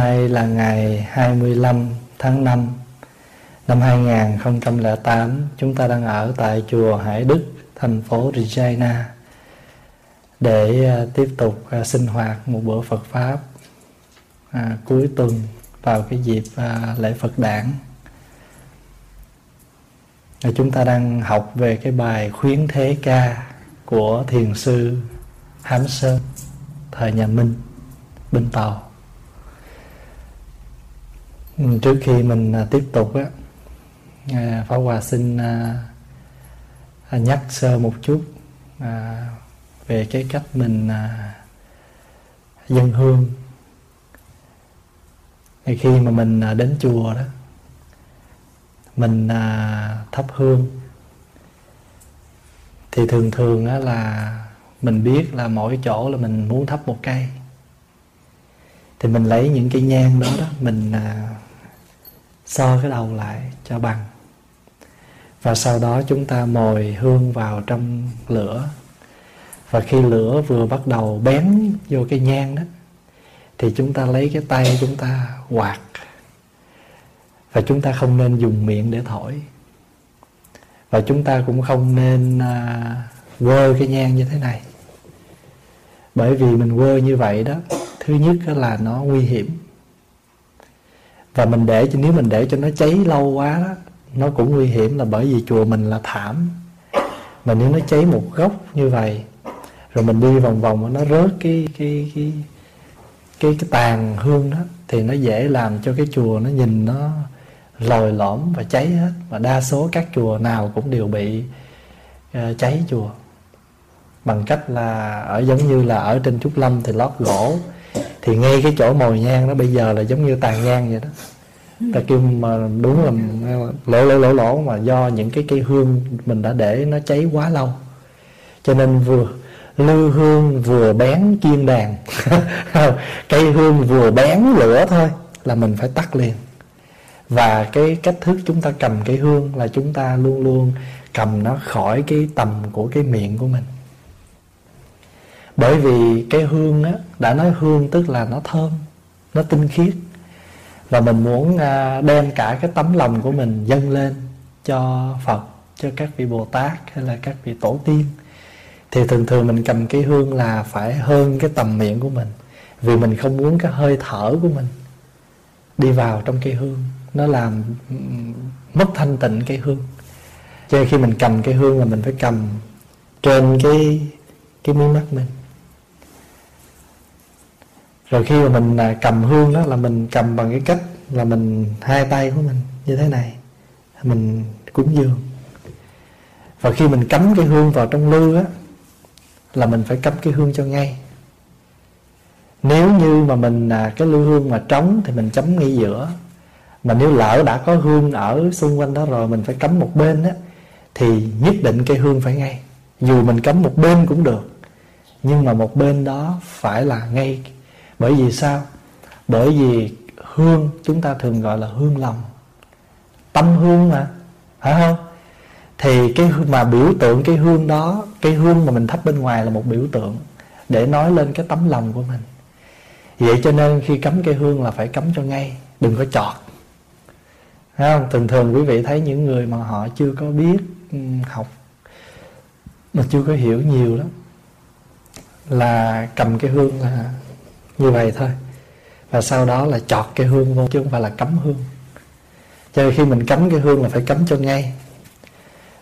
Nay là ngày 25 tháng 5 năm 2008 chúng ta đang ở tại chùa Hải Đức, thành phố Regina để à, tiếp tục à, sinh hoạt một bữa Phật pháp à, cuối tuần vào cái dịp à, lễ Phật đản. À, chúng ta đang học về cái bài khuyến thế ca của thiền sư Hám Sơn thời nhà Minh Bình Tàu Ừ, trước khi mình à, tiếp tục á à, Pháp Hòa xin à, à, nhắc sơ một chút về cái cách mình dân hương. Khi mà mình đến chùa đó mình thắp hương thì thường thường á là mình biết là mỗi chỗ là mình muốn thắp một cây. Thì mình lấy những cái nhang đó đó mình so cái đầu lại cho bằng. Và sau đó chúng ta mồi hương vào trong lửa. Và khi lửa vừa bắt đầu bén vô cái nhang đó thì chúng ta lấy cái tay chúng ta quạt. Và chúng ta không nên dùng miệng để thổi. Và chúng ta cũng không nên à, quơ cái nhang như thế này. Bởi vì mình quơ như vậy đó thứ nhất là nó nguy hiểm và mình để cho nếu mình để cho nó cháy lâu quá đó nó cũng nguy hiểm là bởi vì chùa mình là thảm. Mà nếu nó cháy một góc như vậy rồi mình đi vòng vòng nó rớt cái cái cái cái cái tàn hương đó thì nó dễ làm cho cái chùa nó nhìn nó lồi lõm và cháy hết. Và đa số các chùa nào cũng đều bị uh, cháy chùa. Bằng cách là ở giống như là ở trên trúc lâm thì lót gỗ thì ngay cái chỗ mồi nhang nó bây giờ là giống như tàn nhang vậy đó. Ta kêu mà đúng là lỗ lỗ lỗ lỗ mà do những cái cây hương mình đã để nó cháy quá lâu. Cho nên vừa lư hương vừa bén chiên đàn, cây hương vừa bén lửa thôi là mình phải tắt liền. Và cái cách thức chúng ta cầm cây hương là chúng ta luôn luôn cầm nó khỏi cái tầm của cái miệng của mình bởi vì cái hương á, đã nói hương tức là nó thơm, nó tinh khiết. Và mình muốn à, đem cả cái tấm lòng của mình dâng lên cho Phật, cho các vị Bồ Tát hay là các vị tổ tiên. Thì thường thường mình cầm cái hương là phải hơn cái tầm miệng của mình, vì mình không muốn cái hơi thở của mình đi vào trong cây hương. Nó làm mất thanh tịnh cây hương. Cho nên khi mình cầm cây hương là mình phải cầm trên cái cái mí mắt mình rồi khi mà mình à, cầm hương đó là mình cầm bằng cái cách là mình hai tay của mình như thế này mình cúng dường. Và khi mình cắm cái hương vào trong lư á là mình phải cắm cái hương cho ngay. Nếu như mà mình à, cái lư hương mà trống thì mình chấm ngay giữa. Mà nếu lỡ đã có hương ở xung quanh đó rồi mình phải cắm một bên á thì nhất định cây hương phải ngay. Dù mình cắm một bên cũng được nhưng mà một bên đó phải là ngay bởi vì sao? Bởi vì hương, chúng ta thường gọi là hương lòng. Tâm hương mà, phải không? Thì cái mà biểu tượng cái hương đó, cái hương mà mình thắp bên ngoài là một biểu tượng để nói lên cái tấm lòng của mình. Vậy cho nên khi cắm cây hương là phải cắm cho ngay, đừng có chọt. Thấy không? Thường thường quý vị thấy những người mà họ chưa có biết học, Mà chưa có hiểu nhiều đó Là cầm cái hương là như vậy thôi. Và sau đó là chọt cái hương vô chứ không phải là cấm hương. Cho nên khi mình cấm cái hương là phải cấm cho ngay.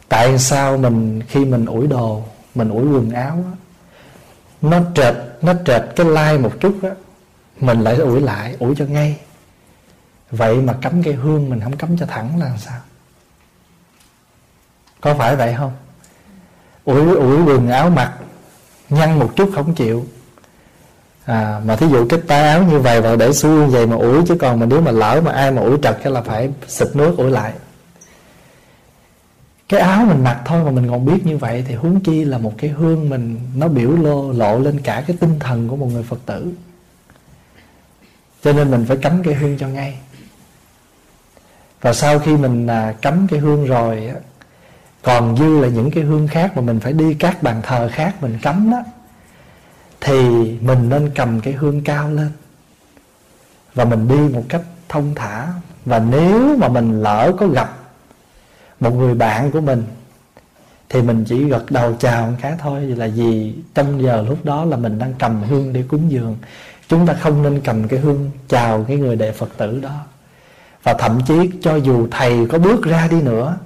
Tại sao mình khi mình ủi đồ mình ủi quần áo á, nó trệt nó trệt cái lai một chút á mình lại ủi lại ủi cho ngay. Vậy mà cấm cái hương mình không cấm cho thẳng là làm sao? Có phải vậy không? Ủi ủi quần áo mặc nhăn một chút không chịu à, mà thí dụ cái tay áo như vậy và để xuôi vậy mà ủi chứ còn mà nếu mà lỡ mà ai mà ủi trật cái là phải xịt nước ủi lại. Cái áo mình mặc thôi mà mình còn biết như vậy thì huống chi là một cái hương mình nó biểu lô lộ lên cả cái tinh thần của một người phật tử. Cho nên mình phải cắm cái hương cho ngay. Và sau khi mình à, cắm cái hương rồi còn dư là những cái hương khác mà mình phải đi các bàn thờ khác mình cắm đó thì mình nên cầm cái hương cao lên và mình đi một cách thông thả. Và nếu mà mình lỡ có gặp một người bạn của mình thì mình chỉ gật đầu chào một cái thôi, là vì trong giờ lúc đó là mình đang cầm hương để cúng dường. Chúng ta không nên cầm cái hương chào cái người đệ phật tử đó. Và thậm chí cho dù thầy có bước ra đi nữa,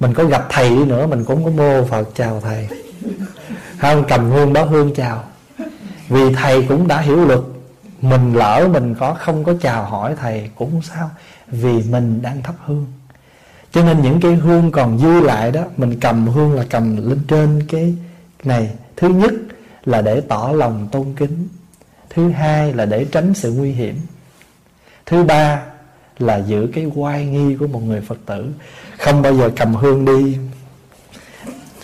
mình có gặp thầy đi nữa, mình cũng có mô phật chào thầy không cầm hương đó hương chào. Vì thầy cũng đã hiểu luật. Mình lỡ mình có, không có chào hỏi thầy cũng không sao? Vì mình đang thắp hương. Cho nên những cái hương còn dư lại đó, mình cầm hương là cầm lên trên cái này. Thứ nhất là để tỏ lòng tôn kính. Thứ hai là để tránh sự nguy hiểm. Thứ ba là giữ cái oai nghi của một người phật tử. Không bao giờ cầm hương đi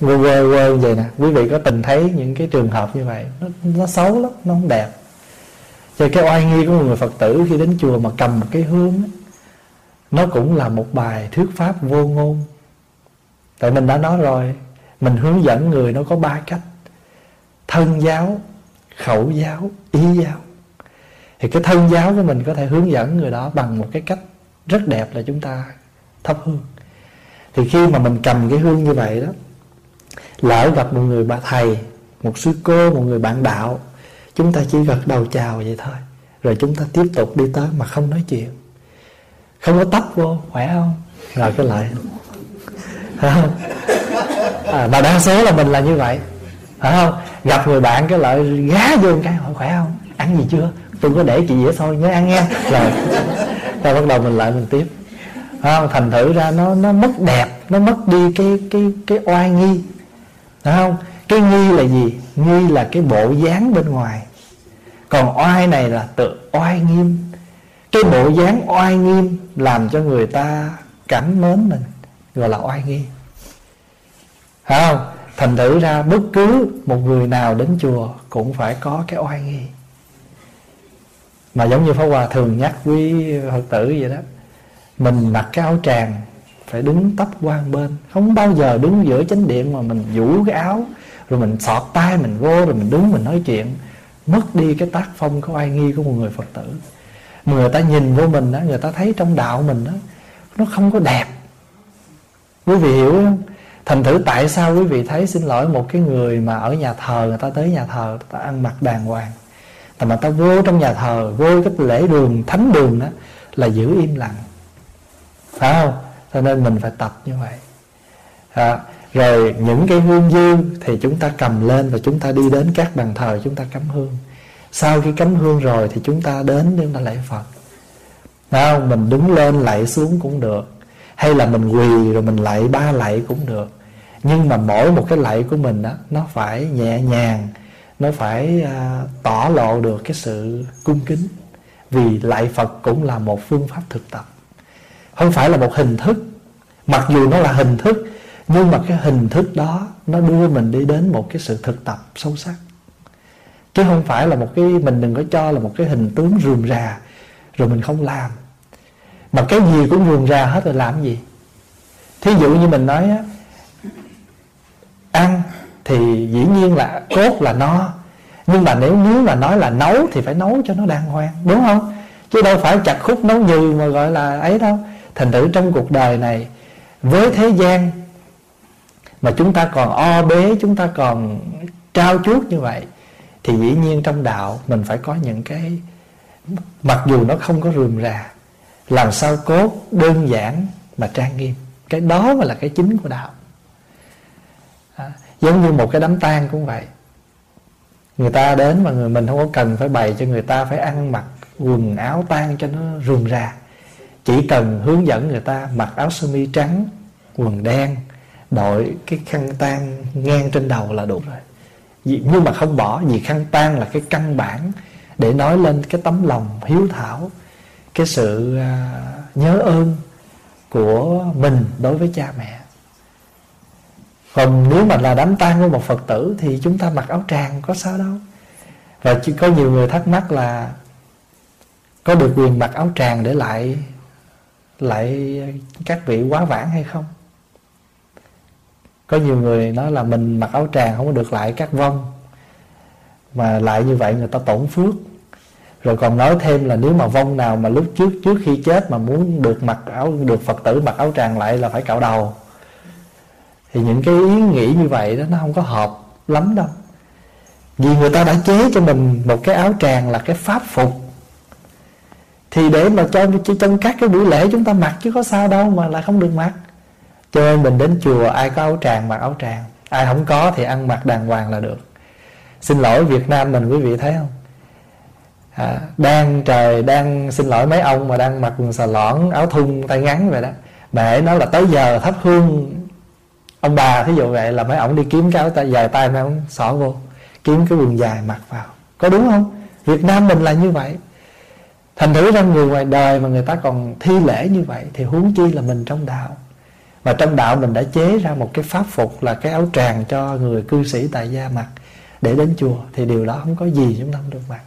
quơ quơ quơ vậy nè. Quý vị có từng thấy những cái trường hợp như vậy? Nó, nó xấu lắm nó không đẹp. Cho cái oai nghi của một người phật tử khi đến chùa mà cầm một cái hương nó cũng là một bài thuyết pháp vô ngôn. Tại mình đã nói rồi mình hướng dẫn người nó có ba cách. Thân giáo khẩu giáo ý giáo. Thì cái thân giáo của mình có thể hướng dẫn người đó bằng một cái cách rất đẹp là chúng ta thắp hương. Thì khi mà mình cầm cái hương như vậy đó lỡ gặp một người bà thầy một sư cô một người bạn đạo chúng ta chỉ gật đầu chào vậy thôi. Rồi chúng ta tiếp tục đi tới mà không nói chuyện. Không có tấp vô khỏe không? Rồi cái lại. À, mà đa số là mình là như vậy. Phải không? Gặp người bạn cái lợi gá vô cái hỏi khỏe không? Ăn gì chưa? Tôi có để chị dĩa thôi nhớ ăn nha. Rồi rồi bắt đầu mình lại mình tiếp. Không? Thành thử ra nó nó mất đẹp nó mất đi cái cái cái oai nghi. Đúng không? Cái nghi là gì? Nghi là cái bộ dáng bên ngoài. Còn oai này là tự oai nghiêm. Cái bộ dáng oai nghiêm làm cho người ta cảm mến mình, gọi là oai nghi. Phải không? Thành thử ra bất cứ một người nào đến chùa cũng phải có cái oai nghi. Mà giống như Pháp Hòa thường nhắc quý Phật tử vậy đó, Mình mặc cái áo tràng phải đứng tấp quan bên. Không bao giờ đứng giữa chánh điện mà mình vũ cái áo Rồi mình sọt tay mình vô Rồi mình đứng mình nói chuyện. Mất đi cái tác phong có ai nghi của một người Phật tử. Người ta nhìn vô mình đó Người ta thấy trong đạo mình đó Nó không có đẹp. Quý vị hiểu không? Thành thử tại sao quý vị thấy xin lỗi một cái người mà ở nhà thờ Người ta tới nhà thờ người ta ăn mặc đàng hoàng. Mà người ta vô trong nhà thờ Vô cái lễ đường, thánh đường đó Là giữ im lặng. Phải không? Cho nên mình phải tập như vậy. À, Rồi những cái hương dư Thì chúng ta cầm lên Và chúng ta đi đến các bàn thờ Chúng ta cắm hương. Sau khi cắm hương rồi Thì chúng ta đến chúng ta lạy Phật. Nào không? Mình đứng lên lạy xuống cũng được. Hay là mình quỳ rồi mình lạy ba lạy cũng được. Nhưng mà mỗi một cái lạy của mình đó Nó phải nhẹ nhàng nó phải à, tỏ lộ được cái sự cung kính. Vì lạy Phật cũng là một phương pháp thực tập không phải là một hình thức, mặc dù nó là hình thức, nhưng mà cái hình thức đó nó đưa mình đi đến một cái sự thực tập sâu sắc. Chứ không phải là một cái, mình đừng có cho là một cái hình tướng rườm rà, rồi mình không làm. Mà cái gì cũng rườm rà hết rồi làm gì? Thí dụ như mình nói á, ăn thì dĩ nhiên là cốt là no, nhưng mà nếu nếu mà nói là nấu thì phải nấu cho nó đàng hoàng, đúng không? Chứ đâu phải chặt khúc nấu nhừ mà gọi là ấy đâu thành thử trong cuộc đời này với thế gian mà chúng ta còn o bế chúng ta còn trao chuốt như vậy thì dĩ nhiên trong đạo mình phải có những cái mặc dù nó không có rườm rà làm sao cốt đơn giản mà trang nghiêm. Cái đó mới là cái chính của đạo. À, giống như một cái đám tang cũng vậy. Người ta đến mà người mình không có cần phải bày cho người ta phải ăn mặc quần áo tang cho nó rườm rà chỉ cần hướng dẫn người ta mặc áo sơ mi trắng, quần đen, đội cái khăn tang ngang trên đầu là đủ rồi. Nhưng mà không bỏ, vì khăn tang là cái căn bản để nói lên cái tấm lòng hiếu thảo, cái sự à, nhớ ơn của mình đối với cha mẹ. Còn nếu mà là đám tang của một phật tử thì chúng ta mặc áo tràng có sao đâu. Và chỉ có nhiều người thắc mắc là có được quyền mặc áo tràng để lại lại các vị quá vãng hay không? Có nhiều người nói là mình mặc áo tràng không có được lại các vong, mà lại như vậy người ta tổn phước. Rồi còn nói thêm là nếu mà vong nào mà lúc trước trước khi chết mà muốn được mặc áo, được phật tử mặc áo tràng lại là phải cạo đầu. Thì những cái ý nghĩ như vậy đó, nó không có hợp lắm đâu. Vì người ta đã chế cho mình một cái áo tràng là cái pháp phục thì để mà cho trong các cái buổi lễ chúng ta mặc chứ có sao đâu mà lại không được mặc. Cho nên mình đến chùa ai có áo tràng mặc áo tràng. Ai không có thì ăn mặc đàng hoàng là được. Xin lỗi Việt Nam mình quý vị thấy không? À, đang trời đang xin lỗi mấy ông mà đang mặc quần xà lõn áo thun tay ngắn vậy đó. Mẹ nói là tới giờ thắp hương ông bà thí dụ vậy là mấy ông đi kiếm cái áo tay dài tay mấy ông xỏ vô kiếm cái quần dài mặc vào. Có đúng không? Việt Nam mình là như vậy thành thử ra người ngoài đời mà người ta còn thi lễ như vậy thì huống chi là mình trong đạo. Và trong đạo mình đã chế ra một cái pháp phục là cái áo tràng cho người cư sĩ tại gia mặc để đến chùa thì điều đó không có gì chúng ta không được mặc.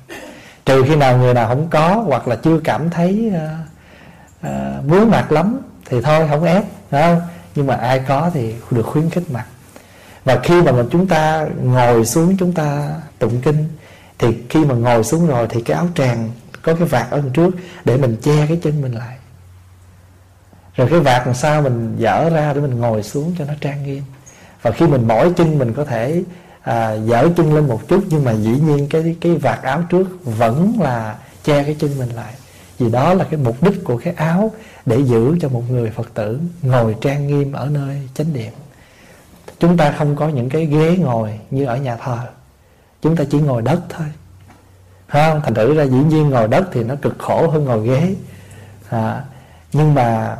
Trừ khi nào người nào không có hoặc là chưa cảm thấy uh, uh, muốn mặc lắm thì thôi không ép phải không? Nhưng mà ai có thì được khuyến khích mặc. Và khi mà chúng ta ngồi xuống chúng ta tụng kinh thì khi mà ngồi xuống rồi thì cái áo tràng có cái vạt ở đằng trước để mình che cái chân mình lại. Rồi cái vạt làm sao mình dở ra để mình ngồi xuống cho nó trang nghiêm. Và khi mình mỏi chân mình có thể à, dở chân lên một chút nhưng mà dĩ nhiên cái cái vạt áo trước vẫn là che cái chân mình lại. Vì đó là cái mục đích của cái áo để giữ cho một người phật tử ngồi trang nghiêm ở nơi chánh điện. Chúng ta không có những cái ghế ngồi như ở nhà thờ. Chúng ta chỉ ngồi đất thôi không thành thử ra dĩ nhiên ngồi đất thì nó cực khổ hơn ngồi ghế. À, nhưng mà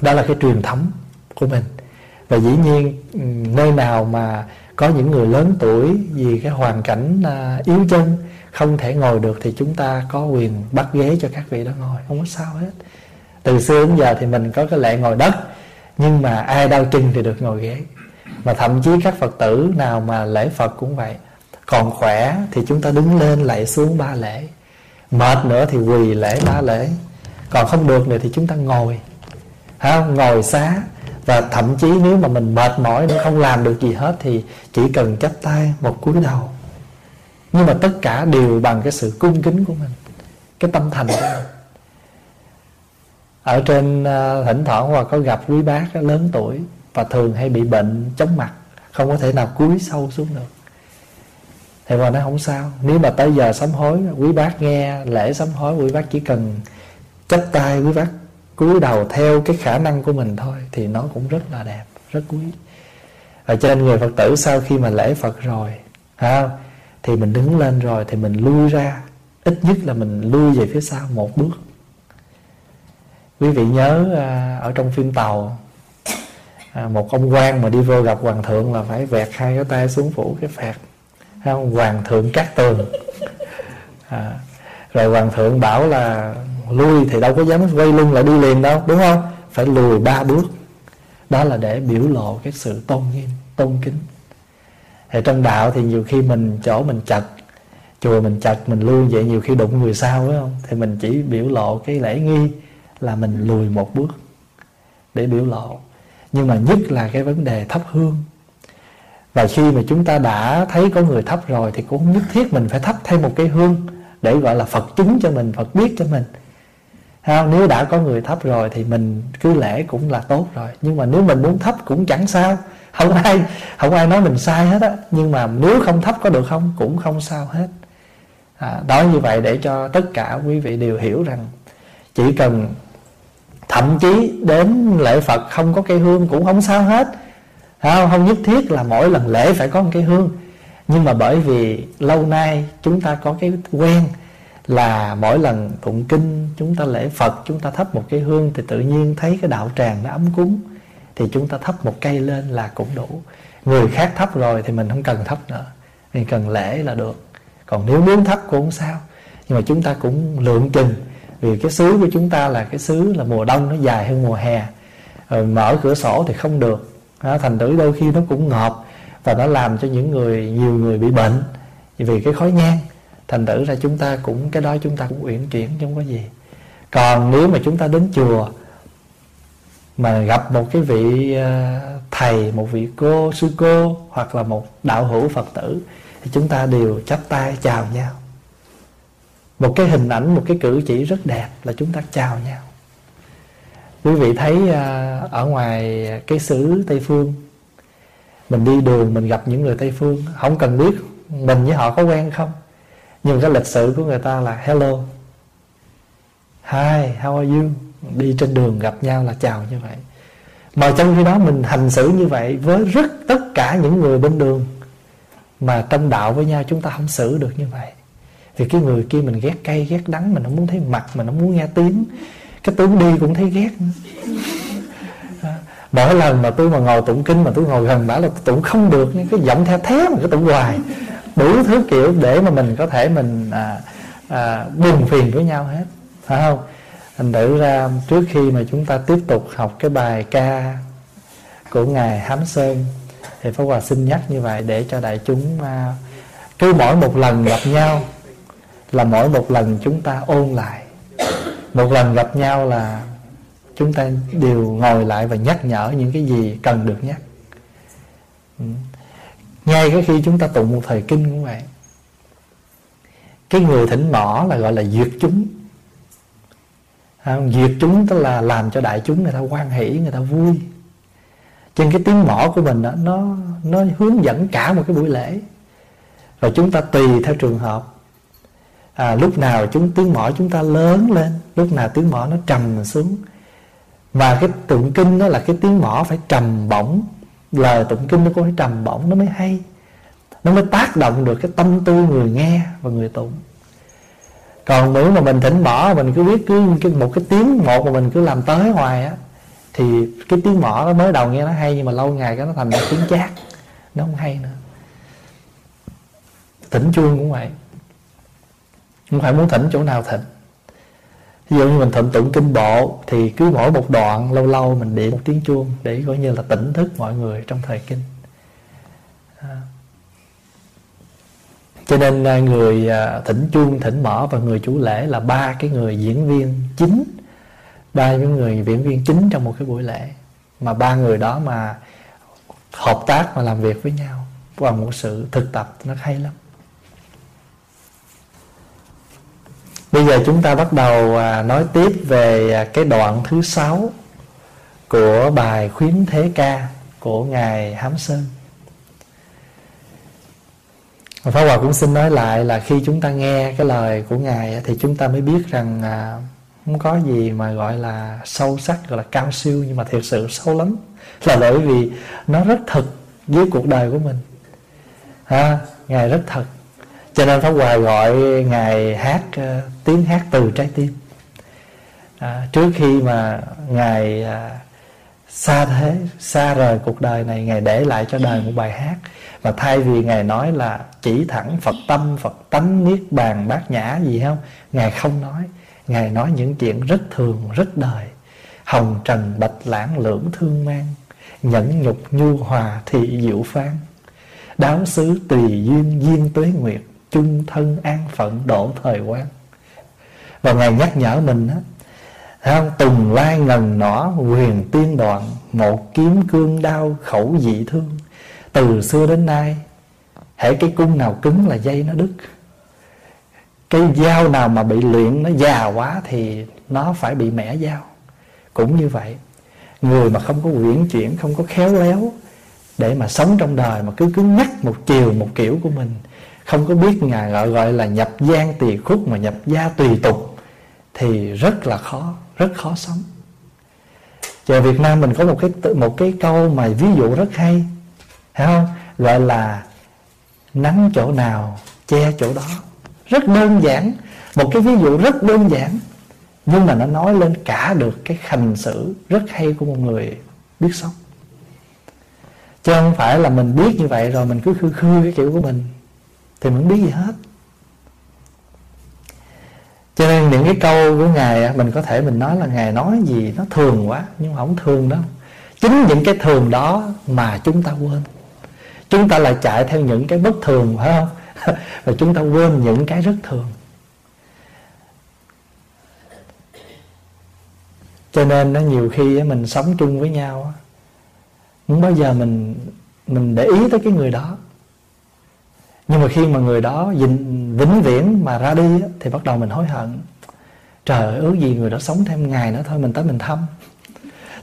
đó là cái truyền thống của mình. Và dĩ nhiên nơi nào mà có những người lớn tuổi vì cái hoàn cảnh à, yếu chân không thể ngồi được thì chúng ta có quyền bắt ghế cho các vị đó ngồi. Không có sao hết. Từ xưa đến giờ thì mình có cái lệ ngồi đất nhưng mà ai đau chân thì được ngồi ghế. Mà thậm chí các phật tử nào mà lễ phật cũng vậy còn khỏe thì chúng ta đứng lên lại xuống ba lễ. Mệt nữa thì quỳ lễ ba lễ. Còn không được nữa thì chúng ta ngồi. Ha, ngồi xá. Và thậm chí nếu mà mình mệt mỏi nữa, không làm được gì hết thì chỉ cần chắp tay một cúi đầu. Nhưng mà tất cả đều bằng cái sự cung kính của mình, cái tâm thành của mình. Ở trên à, thỉnh thoảng hoặc có gặp quý bác lớn tuổi và thường hay bị bệnh chóng mặt, không có thể nào cúi sâu xuống được thì hòa nó không sao. Nếu mà tới giờ sám hối, quý bác nghe lễ sám hối, quý bác chỉ cần chắp tay, quý bác cúi đầu theo cái khả năng của mình thôi, thì nó cũng rất là đẹp, rất quý. Và cho nên người phật tử sau khi mà lễ phật rồi, ha, thì mình đứng lên rồi thì mình lui ra. Ít nhất là mình lui về phía sau một bước. Quý vị nhớ à, ở trong phim tàu à, một ông quan mà đi vô gặp hoàng thượng là phải vẹt hai cái tay xuống phủ cái phạt? Hoàng thượng cắt tường. À, rồi hoàng thượng bảo là lui thì đâu có dám quay lưng lại đi liền đâu đúng không? Phải lùi ba bước. Đó là để biểu lộ cái sự tôn nghiêm tôn kính. Thì trong đạo thì nhiều khi mình chỗ mình chặt chùa mình chặt mình lui vậy nhiều khi đụng người sau phải không? Thì mình chỉ biểu lộ cái lễ nghi là mình lùi một bước để biểu lộ. Nhưng mà nhất là cái vấn đề thắp hương và khi mà chúng ta đã thấy có người thắp rồi thì cũng không nhất thiết mình phải thắp thêm một cái hương để gọi là phật chứng cho mình phật biết cho mình. Không? nếu đã có người thắp rồi thì mình cứ lễ cũng là tốt rồi. Nhưng mà nếu mình muốn thắp cũng chẳng sao. Không ai không ai nói mình sai hết á. Nhưng mà nếu không thắp có được không? Cũng không sao hết. À, đó như vậy để cho tất cả quý vị đều hiểu rằng chỉ cần thậm chí đến lễ phật không có cây hương cũng không sao hết không, không nhất thiết là mỗi lần lễ phải có một cây hương. Nhưng mà bởi vì lâu nay chúng ta có cái quen là mỗi lần tụng kinh chúng ta lễ phật chúng ta thắp một cây hương thì tự nhiên thấy cái đạo tràng nó ấm cúng thì chúng ta thắp một cây lên là cũng đủ. Người khác thắp rồi thì mình không cần thắp nữa. Mình cần lễ là được. Còn nếu muốn thắp cũng không sao. Nhưng mà chúng ta cũng lượng chừng. Vì cái xứ của chúng ta là cái xứ là mùa đông nó dài hơn mùa hè. Rồi mở cửa sổ thì không được đó, thành thử đôi khi nó cũng ngọt và nó làm cho những người nhiều người bị bệnh vì cái khói nhang. Thành thử ra chúng ta cũng cái đó chúng ta cũng uyển chuyển không có gì. Còn nếu mà chúng ta đến chùa mà gặp một cái vị à, thầy một vị cô sư cô hoặc là một đạo hữu phật tử thì chúng ta đều chắp tay chào nhau. Một cái hình ảnh một cái cử chỉ rất đẹp là chúng ta chào nhau quý vị thấy à, ở ngoài cái xứ tây phương, mình đi đường mình gặp những người tây phương, không cần biết mình với họ có quen không, nhưng cái lịch sử của người ta là, hello, hi, how are you? Đi trên đường gặp nhau là chào như vậy. Mà trong khi đó mình hành xử như vậy với rất tất cả những người bên đường, mà trong đạo với nhau chúng ta không xử được như vậy. Thì cái người kia mình ghét cay, ghét đắng, mình không muốn thấy mặt, mình không muốn nghe tiếng cái tướng đi cũng thấy ghét. Mỗi lần mà tôi mà ngồi tụng kinh mà tôi ngồi gần bả là tụng không được. Những cái giọng theo thế mà cái tụng hoài. Đủ thứ kiểu để mà mình có thể mình à, à, buồn phiền với nhau hết. Phải không? Thành thử ra trước khi mà chúng ta tiếp tục học cái bài ca của ngài hám sơn thì pháp hòa xin nhắc như vậy để cho đại chúng à, cứ mỗi một lần gặp nhau là mỗi một lần chúng ta ôn lại một lần gặp nhau là chúng ta đều ngồi lại và nhắc nhở những cái gì cần được nhắc. Ừ. Ngay cái khi chúng ta tụng một thời kinh cũng vậy. Cái người thỉnh mỏ là gọi là duyệt chúng. À, duyệt chúng tức là làm cho đại chúng người ta quan hỷ người ta vui. Trên cái tiếng mỏ của mình đó, nó nó hướng dẫn cả một cái buổi lễ. Rồi chúng ta tùy theo trường hợp à, lúc nào chúng tiếng mỏ chúng ta lớn lên lúc nào tiếng mỏ nó trầm xuống. Mà cái tụng kinh đó là cái tiếng mỏ phải trầm bổng. Lời tụng kinh nó cũng phải trầm bổng nó mới hay. Nó mới tác động được cái tâm tư người nghe và người tụng. Còn nếu mà mình thỉnh mỏ mình cứ biết cứ một cái tiếng một mà mình cứ làm tới hoài á thì cái tiếng mỏ nó mới đầu nghe nó hay nhưng mà lâu ngày cái nó thành một tiếng chát. Nó không hay nữa. Thỉnh chuông cũng vậy không phải muốn thỉnh chỗ nào thỉnh. Ví dụ như mình thịnh tụng kinh bộ, thì cứ mỗi một đoạn lâu lâu mình điện một tiếng chuông để coi như là tỉnh thức mọi người trong thời kinh. À. cho nên à, người à, thỉnh chuông, thỉnh mở và người chủ lễ là ba cái người diễn viên chính, ba những người diễn viên chính trong một cái buổi lễ. Mà ba người đó mà hợp tác mà làm việc với nhau bằng một sự thực tập nó hay lắm. Bây giờ chúng ta bắt đầu à, nói tiếp về à, cái đoạn thứ sáu của bài khuyến thế ca của ngài Hám Sơn. Pháp Hòa cũng xin nói lại là khi chúng ta nghe cái lời của ngài thì chúng ta mới biết rằng à, không có gì mà gọi là sâu sắc, gọi là cao siêu, nhưng mà thiệt sự sâu lắm. Là bởi vì nó rất thật với cuộc đời của mình. Ha ngài rất thật cho nên pháp hòa gọi ngài hát uh, tiếng hát từ trái tim. À, trước khi mà ngài à, xa thế xa rời cuộc đời này ngài để lại cho đời một bài hát. Và thay vì ngài nói là chỉ thẳng phật tâm phật tánh niết bàn bát nhã gì không ngài không nói. Ngài nói những chuyện rất thường rất đời. Hồng trần bạch lãng lưỡng thương mang. Nhẫn nhục nhu hòa thị diệu phán. Đáo xứ tùy duyên duyên tuế nguyệt chung thân an phận độ thời quan. Và ngài nhắc nhở mình á không? tùng lai ngần nỏ, huyền tiên đoạn một kiếm cương đao khẩu dị thương. Từ xưa đến nay, hễ cái cung nào cứng là dây nó đứt. Cái dao nào mà bị luyện nó già quá thì nó phải bị mẻ dao. Cũng như vậy, người mà không có quyển chuyển, không có khéo léo để mà sống trong đời mà cứ cứ nhắc một chiều một kiểu của mình không có biết ngài gọi gọi là nhập gian tỳ khúc mà nhập gia tùy tục, thì rất là khó, rất khó sống. Giờ Việt Nam mình có một cái một cái câu mà ví dụ rất hay Thấy không? Gọi là nắng chỗ nào, che chỗ đó. Rất đơn giản, Một cái ví dụ rất đơn giản, Nhưng mà nó nói lên cả được cái hành xử rất hay của một người biết sống. Chứ không phải là mình biết như vậy rồi mình cứ khư khư cái kiểu của mình. Thì mình không biết gì hết. Cho nên những cái câu của ngài mình có thể mình nói là ngài nói gì nó thường quá, nhưng mà không thường đâu. Chính những cái thường đó mà chúng ta quên. Chúng ta lại chạy theo những cái bất thường, phải không? Và chúng ta quên những cái rất thường. Cho nên nó nhiều khi mình sống chung với nhau không bao giờ mình mình để ý tới cái người đó nhưng mà khi mà người đó vĩnh viễn mà ra đi thì bắt đầu mình hối hận. Trời ơi, ước gì người đó sống thêm ngày nữa thôi, mình tới mình thăm.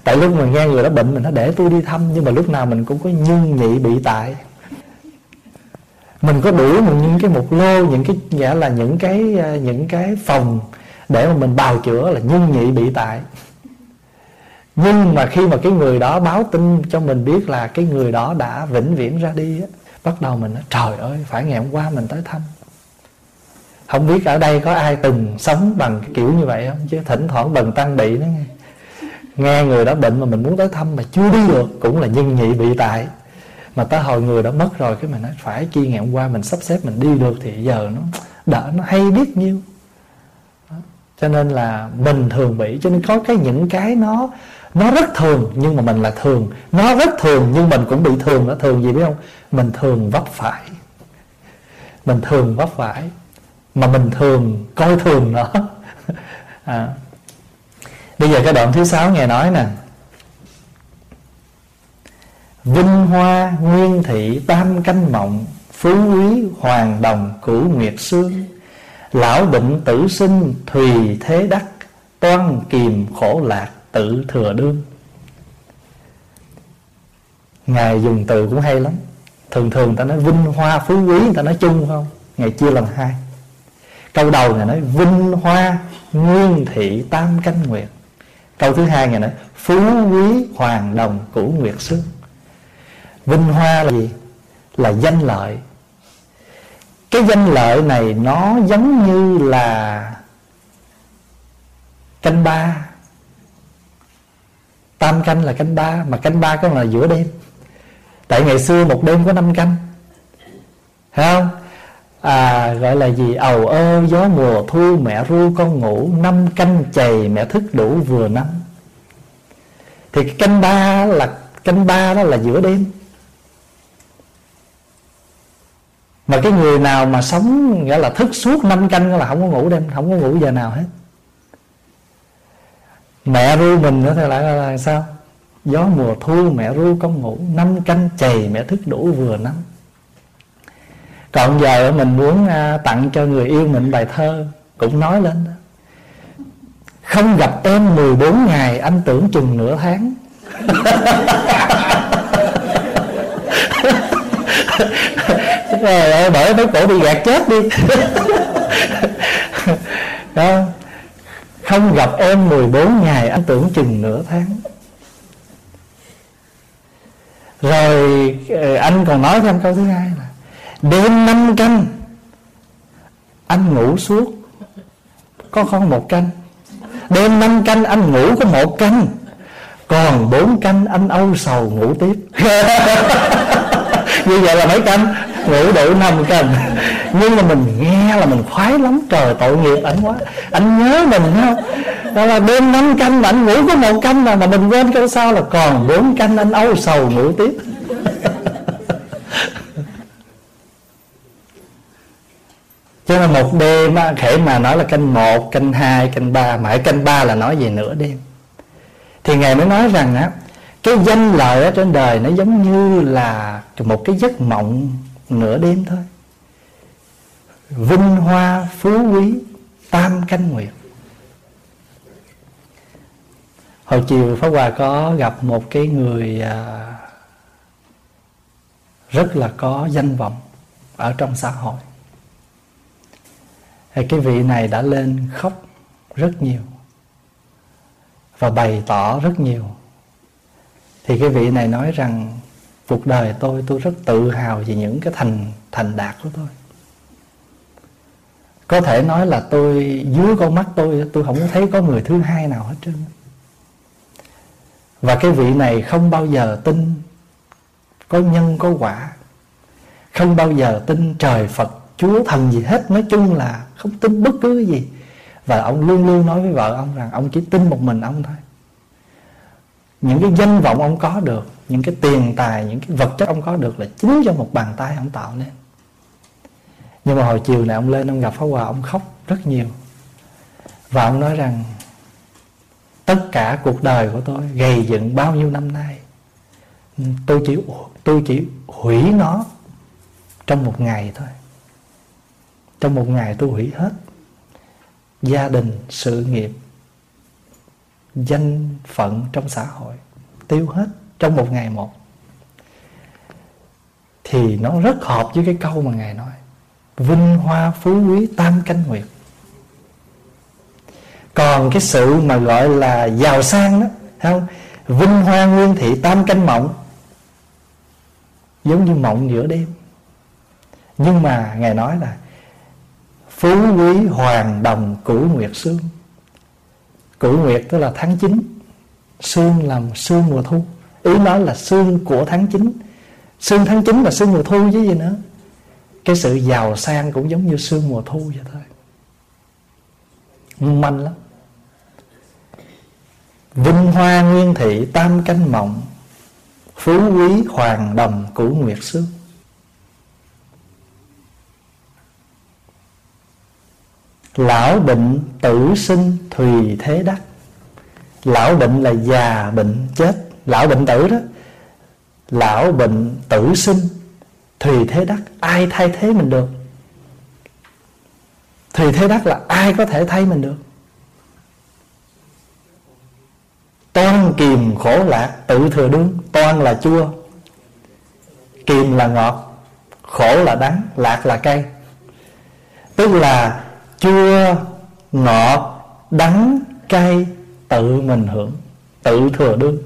Tại lúc mà nghe người đó bệnh, mình nó để tôi đi thăm. Nhưng mà lúc nào mình cũng có nhân nhị bị tại. Mình có đủ một những cái một lô, những cái, nghĩa là những cái ờ, những cái phòng để mà mình bào chữa là nhân nhị bị tại. Nhưng mà khi mà cái người đó báo tin cho mình biết là cái người đó đã vĩnh viễn ra đi á bắt đầu mình nói, trời ơi, phải ngày hôm qua mình tới thăm. Không biết ở đây có ai từng sống bằng kiểu như vậy không? Chứ thỉnh thoảng bần tăng bị nó nghe. Nghe người đó bệnh mà mình muốn tới thăm mà chưa đi được, cũng là nhân nhị bị tại. Mà tới hồi người đó mất rồi, cái mình nói, phải, chi ngày hôm qua mình sắp xếp mình đi được thì giờ nó đỡ, nó hay biết nhiêu. Cho nên là mình thường bị, cho nên có cái những cái nó nó rất thường, nhưng mà mình là thường. Nó rất thường, nhưng mình cũng bị thường. Nó thường gì biết không? Mình thường vấp phải. Mình thường vấp phải. Mà mình thường, coi thường nó. À. bây giờ cái đoạn thứ sáu nghe nói nè. Vinh hoa nguyên thị tam canh mộng, phú quý hoàng đồng cửu nguyệt sương. Lão định tử sinh thùy thế đắc, toan kìm khổ lạc tự thừa đương. Ngài dùng từ cũng hay lắm. Thường thường ta nói vinh hoa phú quý, người ta nói chung không? Ngài chia làm hai. Câu đầu ngài nói vinh hoa nguyên thị tam canh nguyệt. Câu thứ hai ngài nói phú quý hoàng đồng cửu nguyệt xương. Vinh hoa là gì? Là danh lợi. Cái danh lợi này nó giống như là canh ba tam canh là canh ba, mà canh ba có là giữa đêm. Tại ngày xưa một đêm có năm canh. Thấy không? À gọi là gì? Ầu ơ, gió mùa, thu mẹ ru, con ngủ, năm canh chày mẹ thức đủ, vừa năm thì cái canh ba là, canh ba đó là giữa đêm. Mà cái người nào mà sống nghĩa là thức suốt năm canh là không có ngủ đêm, không có ngủ giờ nào hết mẹ ru mình nữa thì lại là, là sao? Gió mùa thu mẹ ru con ngủ năm canh chày mẹ thức đủ vừa năm còn giờ mình muốn à, tặng cho người yêu mình bài thơ cũng nói lên đó. Không gặp em 14 ngày anh tưởng chừng nửa tháng. Rồi bởi mấy cổ bị gạt chết đi. Đó không gặp em 14 ngày, anh tưởng chừng nửa tháng. Rồi ờ, anh còn nói thêm câu thứ hai là, đêm năm canh, anh ngủ suốt. Có không một canh? Đêm năm canh anh ngủ có một canh, còn bốn canh anh âu sầu ngủ tiếp. Như vậy là mấy canh? Ngủ đủ năm cần nhưng mà mình nghe là mình khoái lắm. Trời tội nghiệp ảnh quá. Anh nhớ mình không? Đó là đêm năm canh mà anh ngủ có một canh mà mà mình quên câu sao là còn bốn canh anh âu sầu ngủ tiếp. Cho nên một đêm á, khể mà nói là canh một canh hai canh ba mãi canh ba là nói về nửa đêm. Thì ngài mới nói rằng á cái danh lợi ở trên đời nó giống như là một cái giấc mộng nửa đêm thôi. Vinh hoa phú quý, tam canh nguyệt. Hồi chiều pháp hòa có gặp một cái người à, rất là có danh vọng ở trong xã hội. Thì cái vị này đã lên khóc rất nhiều và bày tỏ rất nhiều. Thì cái vị này nói rằng cuộc đời tôi tôi rất tự hào về những cái thành thành đạt của tôi. Có thể nói là tôi, dưới con mắt tôi tôi không thấy có người thứ hai nào hết trơn. Và cái vị này không bao giờ tin có nhân, có quả. Không bao giờ tin trời phật, chúa thần gì hết. Nói chung là không tin bất cứ gì. Và ông luôn luôn nói với vợ ông rằng ông chỉ tin một mình ông thôi. Những cái danh vọng ông có được những cái tiền tài, những cái vật chất ông có được là chính do một bàn tay ông tạo nên. Nhưng mà hồi chiều này ông lên ông gặp Pháp Hòa, ông khóc rất nhiều. Và ông nói rằng, tất cả cuộc đời của tôi gầy dựng bao nhiêu năm nay, tôi chỉ tôi chỉ hủy nó trong một ngày thôi. Trong một ngày tôi hủy hết gia đình, sự nghiệp, danh phận trong xã hội, tiêu hết trong một ngày một, thì nó rất hợp với cái câu mà ngài nói, vinh hoa phú quý tam canh nguyệt. Còn cái sự mà gọi là giàu sang đó không? Vinh hoa nguyên thị tam canh mộng, giống như mộng giữa đêm. Nhưng mà ngài nói là phú quý hoàng đồng cửu nguyệt sương. Cửu nguyệt tức là tháng 9 sương là sương mùa thu ý nói là xương của tháng 9 xương tháng 9 là xương mùa thu chứ gì nữa. Cái sự giàu sang cũng giống như xương mùa thu vậy thôi. Manh lắm. Vinh hoa nguyên thị tam canh mộng phú quý hoàng đồng cửu nguyệt xương, lão bệnh tử sinh thùy thế đắc. Lão bệnh là già bệnh chết lão bệnh tử đó, lão bệnh tử sinh thùy thế đắc, ai thay thế mình được? Thùy thế đắc là ai có thể thay mình được? Toan kìm khổ lạc tự thừa đương, toan là chua kìm là ngọt, khổ là đắng, lạc là cay. Tức là chua, ngọt, đắng, cay, tự mình hưởng, tự thừa đương.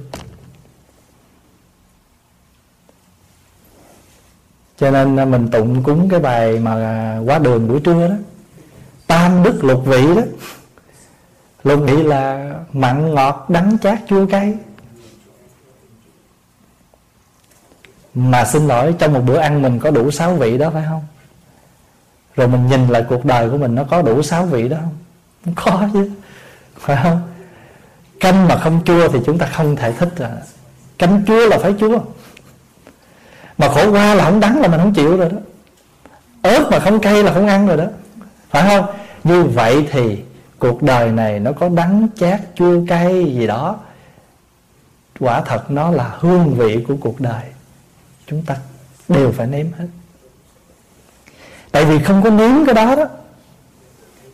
Cho nên à, mình tụng cúng cái bài mà à, quá đường buổi trưa đó. Tam đức lục vị đó. Lục vị là mặn ngọt đắng chát chua cay. Mà xin lỗi, trong một bữa ăn mình có đủ sáu vị đó, phải không? Rồi mình nhìn lại cuộc đời của mình nó có đủ sáu vị đó không? Không có chứ, phải không? Canh mà không chua thì chúng ta không thể thích rồi canh chua là phải chua mà khổ qua là không đắng là mình không chịu rồi đó. Ớt mà không cay là không ăn rồi đó. Phải không? Như vậy thì cuộc đời này nó có đắng chát, chua cay gì đó. Quả thật nó là hương vị của cuộc đời. Chúng ta đều phải nếm hết. Tại vì không có nếm cái đó đó,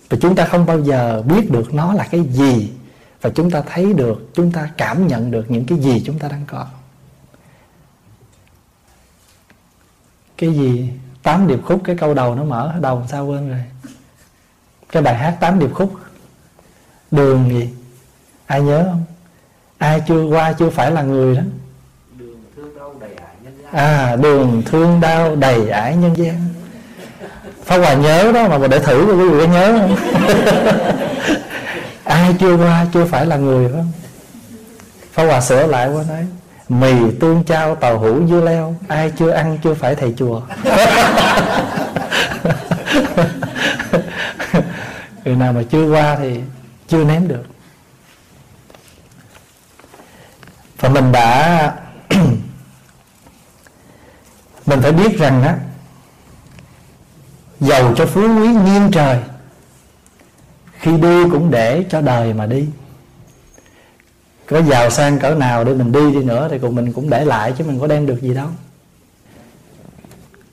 thì chúng ta không bao giờ biết được nó là cái gì. Và chúng ta thấy được, chúng ta cảm nhận được những cái gì chúng ta đang có. Cái gì? Tám điệp khúc cái câu đầu nó mở. Đầu sao quên rồi? Cái bài hát tám điệp khúc. Đường gì? Ai nhớ không? Ai chưa qua chưa phải là người đó. Đường thương đau đầy ải nhân gian. À đường thương đau đầy ải nhân gian. Pháp Hòa nhớ đó mà để thử cho quý vị có nhớ không? Ai chưa qua chưa phải là người phải không Pháp Hòa sửa lại qua nói Mì tương trao, tàu hũ dưa leo. Ai chưa ăn, chưa phải thầy chùa. Người nào mà chưa qua thì chưa nếm được. Và mình đã Mình phải biết rằng á, giàu cho phú quý nghiêng trời, khi đi cũng để cho đời mà đi có giàu sang cỡ nào để mình đi đi nữa thì cùng mình cũng để lại chứ mình có đem được gì đâu.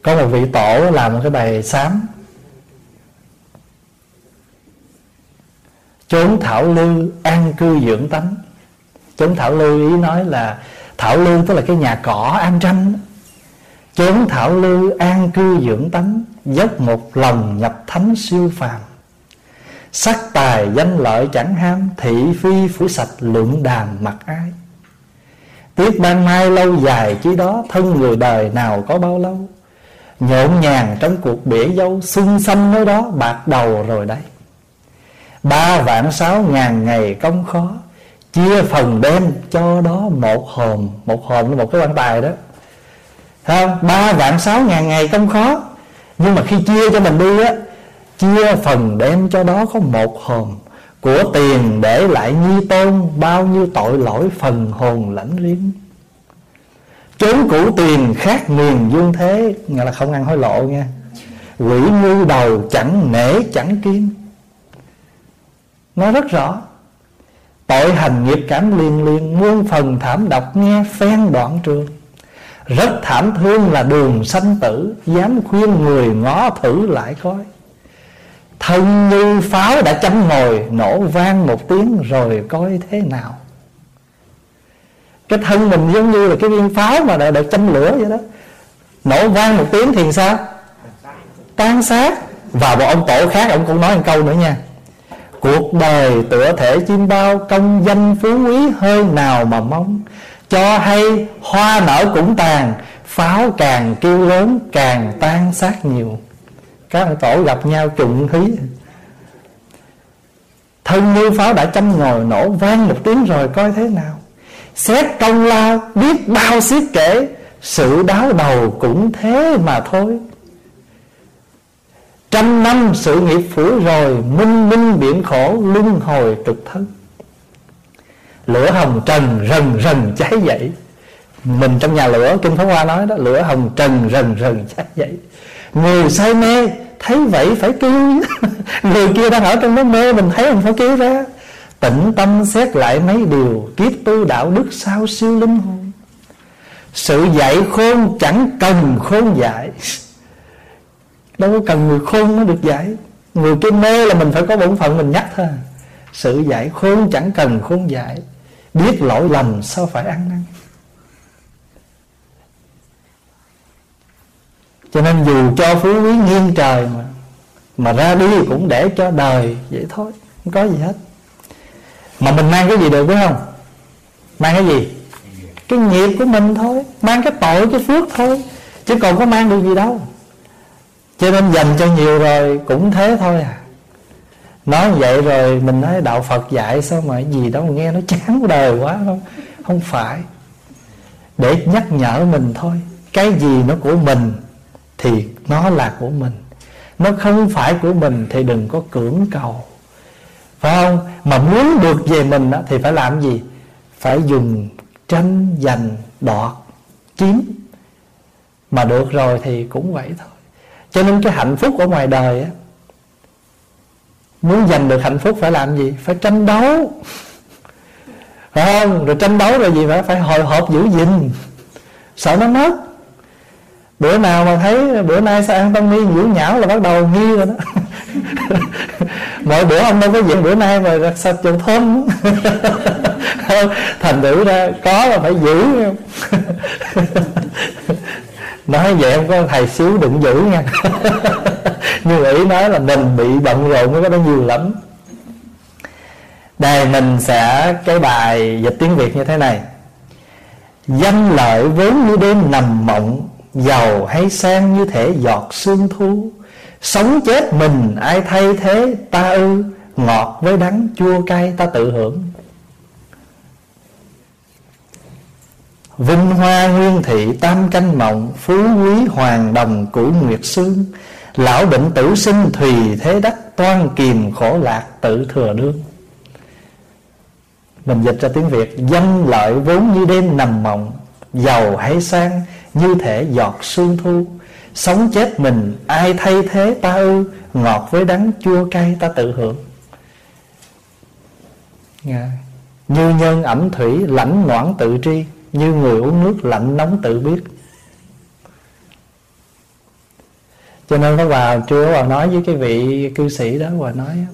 Có một vị tổ làm một cái bài sám chốn thảo lưu an cư dưỡng tánh. Chốn thảo lưu ý nói là thảo lưu tức là cái nhà cỏ an tranh chốn thảo lưu an cư dưỡng tánh, dốc một lòng nhập thánh siêu phàm sắc tài danh lợi chẳng ham, thị phi phủ sạch lượng đàm mặt ai tiếc ban mai lâu dài chứ đó, thân người đời nào có bao lâu? Nhộn nhàng trong cuộc bể dâu xuân xanh nơi đó bạc đầu rồi đấy. Ba vạn sáu ngàn ngày công khó, chia phần đem cho đó một hồn một hồn là một cái quan tài đó. Không? Ba vạn sáu ngàn ngày công khó, nhưng mà khi chia cho mình đi á chia phần đem cho đó có một hồn của tiền để lại nhi tôn, bao nhiêu tội lỗi phần hồn lãnh riêng chốn cũ tiền khác miền dương thế, nghĩa là không ăn hối lộ nha. Quỷ ngu đầu chẳng nể, chẳng kiên. Nói rất rõ, tội hành nghiệp cảm liền liền muôn phần thảm độc nghe phen đoạn trường. Rất thảm thương là đường sanh tử, Dám khuyên người ngó thử lại coi thân như pháo đã chấm ngồi, nổ vang một tiếng rồi coi thế nào? Cái thân mình giống như là cái viên pháo mà đã được châm lửa vậy đó. Nổ vang một tiếng thì sao? Tan xác. Và một ông tổ khác, ông cũng nói một câu nữa nha. Cuộc đời tựa thể chim bao, công danh phú quý hơi nào mà mong. Cho hay hoa nở cũng tàn, pháo càng kêu lớn càng tan xác nhiều các ông tổ gặp nhau trùng khí, thân như pháo đã châm ngồi nổ vang một tiếng rồi coi thế nào. Xét công lao biết bao xiết kể sự đáo đầu cũng thế mà thôi. Trăm năm sự nghiệp phủ rồi minh minh biển khổ luân hồi trục thân. Lửa hồng trần rần rần cháy dậy. Mình trong nhà lửa kinh pháp hoa nói đó lửa hồng trần rần rần cháy dậy người say mê thấy vậy phải kêu. Người kia đang ở trong đó mê, mình thấy mình phải kêu ra. Tĩnh tâm xét lại mấy điều kiếp tu đạo đức sao siêu linh hồn. Sự dạy khôn chẳng cần khôn dạy. Đâu có cần người khôn mới được dạy. Người kia mê là mình phải có bổn phận, mình nhắc thôi. Sự dạy khôn chẳng cần khôn dạy. Biết lỗi lầm sao phải ăn năn. Cho nên dù cho phú quý nghiêng trời mà mà ra đi cũng để cho đời vậy thôi, không có gì hết. Mà mình mang cái gì được phải không? Mang cái gì? Cái nghiệp của mình thôi, mang cái tội, cái phước thôi, chứ còn có mang được gì đâu. Cho nên dành cho nhiều rồi cũng thế thôi à. Nói vậy rồi mình nói đạo phật dạy sao mà gì đâu nghe nó chán đời quá, không không phải. Để nhắc nhở mình thôi, cái gì nó của mình thì nó là của mình. Nó không phải của mình thì đừng có cưỡng cầu. Phải không? Mà muốn được về mình đó, thì phải làm gì? Phải dùng tranh giành đoạt chiếm mà được rồi thì cũng vậy thôi. Cho nên cái hạnh phúc ở ngoài đời á muốn giành được hạnh phúc phải làm gì? Phải tranh đấu. Phải không? Rồi tranh đấu rồi gì phải? Phải hồi hộp giữ gìn. Sợ nó mất bữa nào mà thấy, bữa nay sao ăn tâm nghi nhiễu nhão là bắt đầu nghi rồi đó. Mọi bữa ông đâu có diện bữa nay mà sao chồng thơm. Thành thử ra có là phải giữ. Nói vậy không có thầy xíu đừng giữ nha. Như ý nói là mình bị bận rộn với cái đó nhiều lắm. Đây mình sẽ cái bài dịch tiếng việt như thế này. Danh lợi vốn như đêm nằm mộng giàu hay sang như thể giọt sương thu. Sống chết mình, ai thay thế ta ư? Ngọt với đắng chua cay ta tự hưởng. Vinh hoa nguyên thị tam canh mộng, Phú quý hoàng đồng cửu nguyệt sương. Lão định tử sinh thùy thế đắc Toan kiềm khổ lạc tự thừa đương. Mình dịch ra tiếng Việt Danh lợi vốn như đêm nằm mộng, Giàu hay sang như thể giọt sương thu. Sống chết mình, ai thay thế ta ư? Ngọt với đắng chua cay ta tự hưởng. Yeah. Như nhân ẩm thủy, lãnh ngoãn tự tri. Như người uống nước, lạnh nóng tự biết. Cho nên nó vào chưa vào nói với cái vị cư sĩ đó Hòa nói,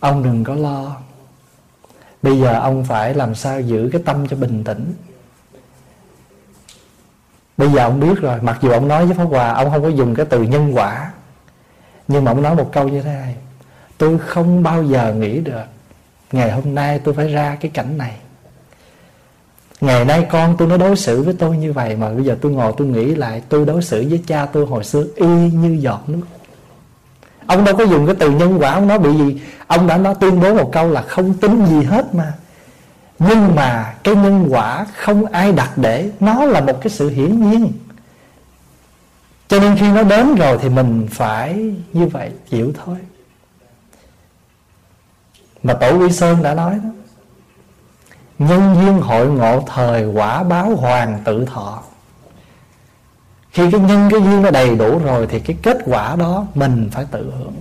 Ông đừng có lo. Bây giờ ông phải làm sao giữ cái tâm cho bình tĩnh. Bây giờ ông biết rồi, Mặc dù ông nói với Pháp Hòa, Ông không có dùng cái từ nhân quả, Nhưng mà ông nói một câu như thế này, Tôi không bao giờ nghĩ được Ngày hôm nay tôi phải ra cái cảnh này. Ngày nay con tôi nó đối xử với tôi như vậy Mà bây giờ tôi ngồi tôi nghĩ lại, Tôi đối xử với cha tôi hồi xưa y như giọt nước. Ông đâu có dùng cái từ nhân quả, Ông nói bị gì Ông đã nói tuyên bố một câu là không tính gì hết mà. Nhưng mà cái nhân quả không ai đặt để Nó là một cái sự hiển nhiên. Cho nên khi nó đến rồi Thì mình phải như vậy, chịu thôi. Mà Tổ Quy Sơn đã nói đó, Nhân duyên hội ngộ thời quả báo hoàng tự thọ. Khi cái nhân, cái duyên nó đầy đủ rồi Thì cái kết quả đó mình phải tự hưởng.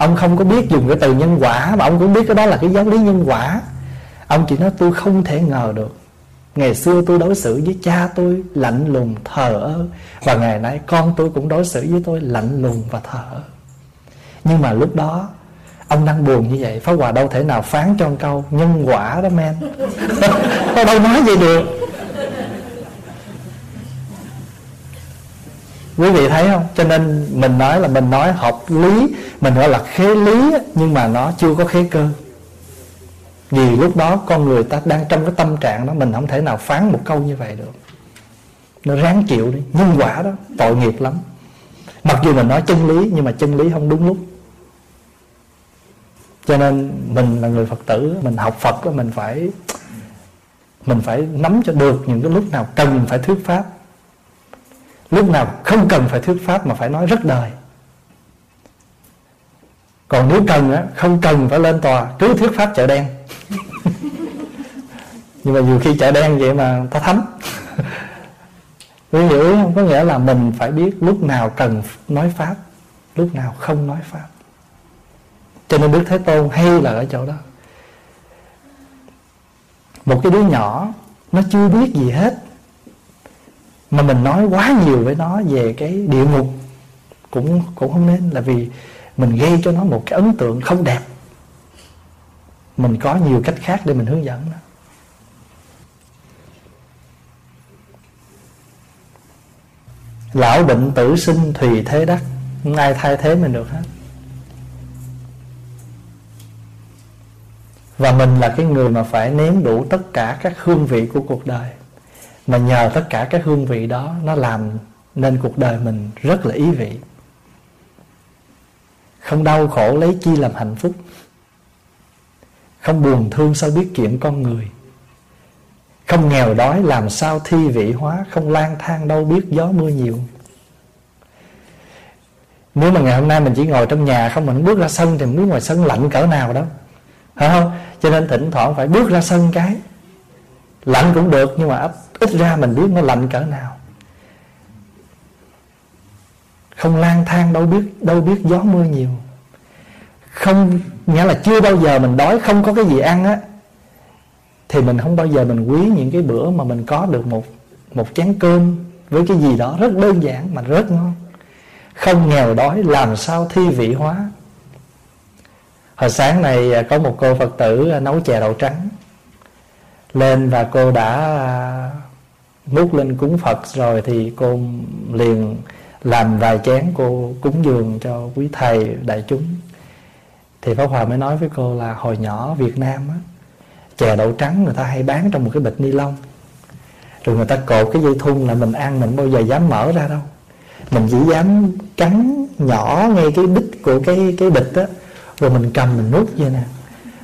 Ông không có biết dùng cái từ nhân quả, Mà ông cũng biết cái đó là cái giáo lý nhân quả. Ông chỉ nói, tôi không thể ngờ được. Ngày xưa tôi đối xử với cha tôi lạnh lùng, thờ ơ. Và ngày nay con tôi cũng đối xử với tôi lạnh lùng và thờ ơ. Nhưng mà lúc đó, ông đang buồn như vậy. Pháp hòa đâu thể nào phán cho ông câu, nhân quả đó, men. Có đâu nói vậy được. Quý vị thấy không? Cho nên mình nói là mình nói hợp lý, mình gọi là khế lý nhưng mà nó chưa có khế cơ. Vì lúc đó con người ta đang trong cái tâm trạng đó, mình không thể nào phán một câu như vậy được. Nó ráng chịu đi, nhân quả đó, tội nghiệp lắm. Mặc dù mình nói chân lý, nhưng mà chân lý không đúng lúc. Cho nên mình là người phật tử, mình học phật đó mình phải mình phải nắm cho được những cái lúc nào cần phải thuyết pháp lúc nào không cần phải thuyết pháp mà phải nói rất đời. Còn nếu cần á, không cần phải lên tòa, cứ thuyết pháp chợ đen. Nhưng mà nhiều khi chợ đen vậy mà ta thấm. Quý hiểu không có nghĩa là mình phải biết lúc nào cần nói pháp, lúc nào không nói pháp. Cho nên đức thế tôn hay là ở chỗ đó. Một cái đứa nhỏ, nó chưa biết gì hết mà mình nói quá nhiều với nó về cái địa ngục cũng cũng không nên, là vì mình gây cho nó một cái ấn tượng không đẹp. Mình có nhiều cách khác để mình hướng dẫn nó lão bệnh tử sinh thùy thế đắc, không ai thay thế mình được hết. Và mình là cái người mà phải nếm đủ tất cả các hương vị của cuộc đời mà nhờ tất cả các hương vị đó, nó làm nên cuộc đời mình rất là ý vị. Không đau khổ lấy chi làm hạnh phúc. Không buồn thương sao biết chuyện con người. Không nghèo đói làm sao thi vị hóa, không lang thang đâu biết gió mưa nhiều. Nếu mà ngày hôm nay mình chỉ ngồi trong nhà không mình bước ra sân thì mình biết ngoài sân lạnh cỡ nào đó phải không? Cho nên thỉnh thoảng phải bước ra sân cái. Lạnh cũng được nhưng mà ít ra mình biết nó lạnh cỡ nào. Không lang thang đâu biết đâu biết gió mưa nhiều. Không, nghĩa là chưa bao giờ mình đói, không có cái gì ăn á, thì mình không bao giờ mình quý những cái bữa mà mình có được một một chén cơm với cái gì đó rất đơn giản mà rất ngon. Không nghèo đói, làm sao thi vị hóa. Hồi sáng này à, có một cô phật tử à, nấu chè đậu trắng lên và cô đã à, à, múc lên cúng phật rồi thì cô liền làm vài chén cô cúng dường cho quý thầy đại chúng. Thì pháp hòa mới nói với cô là hồi nhỏ việt nam á chè đậu trắng người ta hay bán trong một cái bịch ni lông. Rồi người ta cột cái dây thun là mình ăn mình bao giờ dám mở ra đâu. Mình chỉ dám cắn nhỏ ngay cái đít của cái cái bịch á rồi mình cầm mình nuốt vậy nè.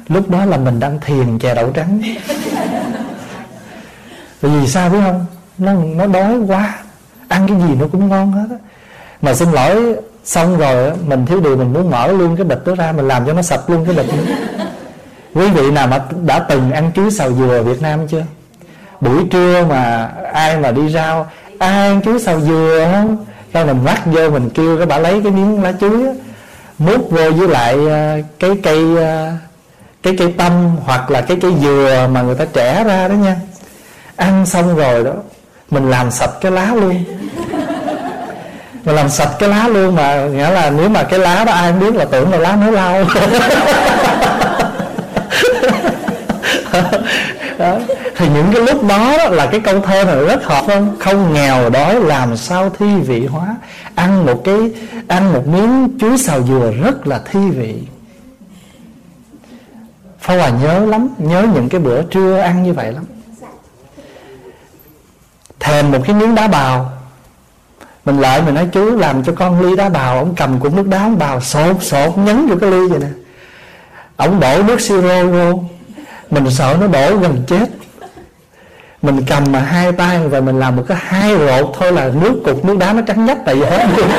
Lúc đó là mình đang thiền chè đậu trắng. Vì sao biết không? Nó nó đói quá. Ăn cái gì nó cũng ngon hết á. Mà xin lỗi, xong rồi mình thiếu điều mình muốn mở luôn cái bịch đó ra, mình làm cho nó sập luôn cái bịch. Đó. quý vị nào mà đã từng ăn chuối xào dừa ở Việt Nam chưa? Buổi trưa mà ai mà đi rau ai ăn chuối xào dừa không? Sau mình vắt vô mình kêu cái bà lấy cái miếng lá chuối á, múc vô với lại ờ, cái cây ờ, cái cây tâm hoặc là cái cây dừa mà người ta trẻ ra đó nha. Ăn xong rồi đó mình làm sạch cái lá luôn. Mình làm sạch cái lá luôn mà nghĩa là nếu mà cái lá đó ai biết là tưởng là lá nấu lau. Đó. thì những cái lúc đó, đó là cái câu thơ này rất hợp không không nghèo đói làm sao thi vị hóa. Ăn một cái ăn một miếng chuối xào dừa rất là thi vị. Pháp Hòa nhớ lắm Nhớ những cái bữa trưa ăn như vậy lắm. Thèm một cái miếng đá bào. Mình lại mình nói, chú làm cho con ly đá bào. Ông cầm cũng nước đá, ông bào sột sột, nhấn vô cái ly vậy nè. Ông đổ nước siro vô. Mình sợ nó đổ gần chết. Mình cầm mà hai tay và mình làm một cái hai rột thôi là nước, cục nước đá nó trắng nhách tại vì hết luôn.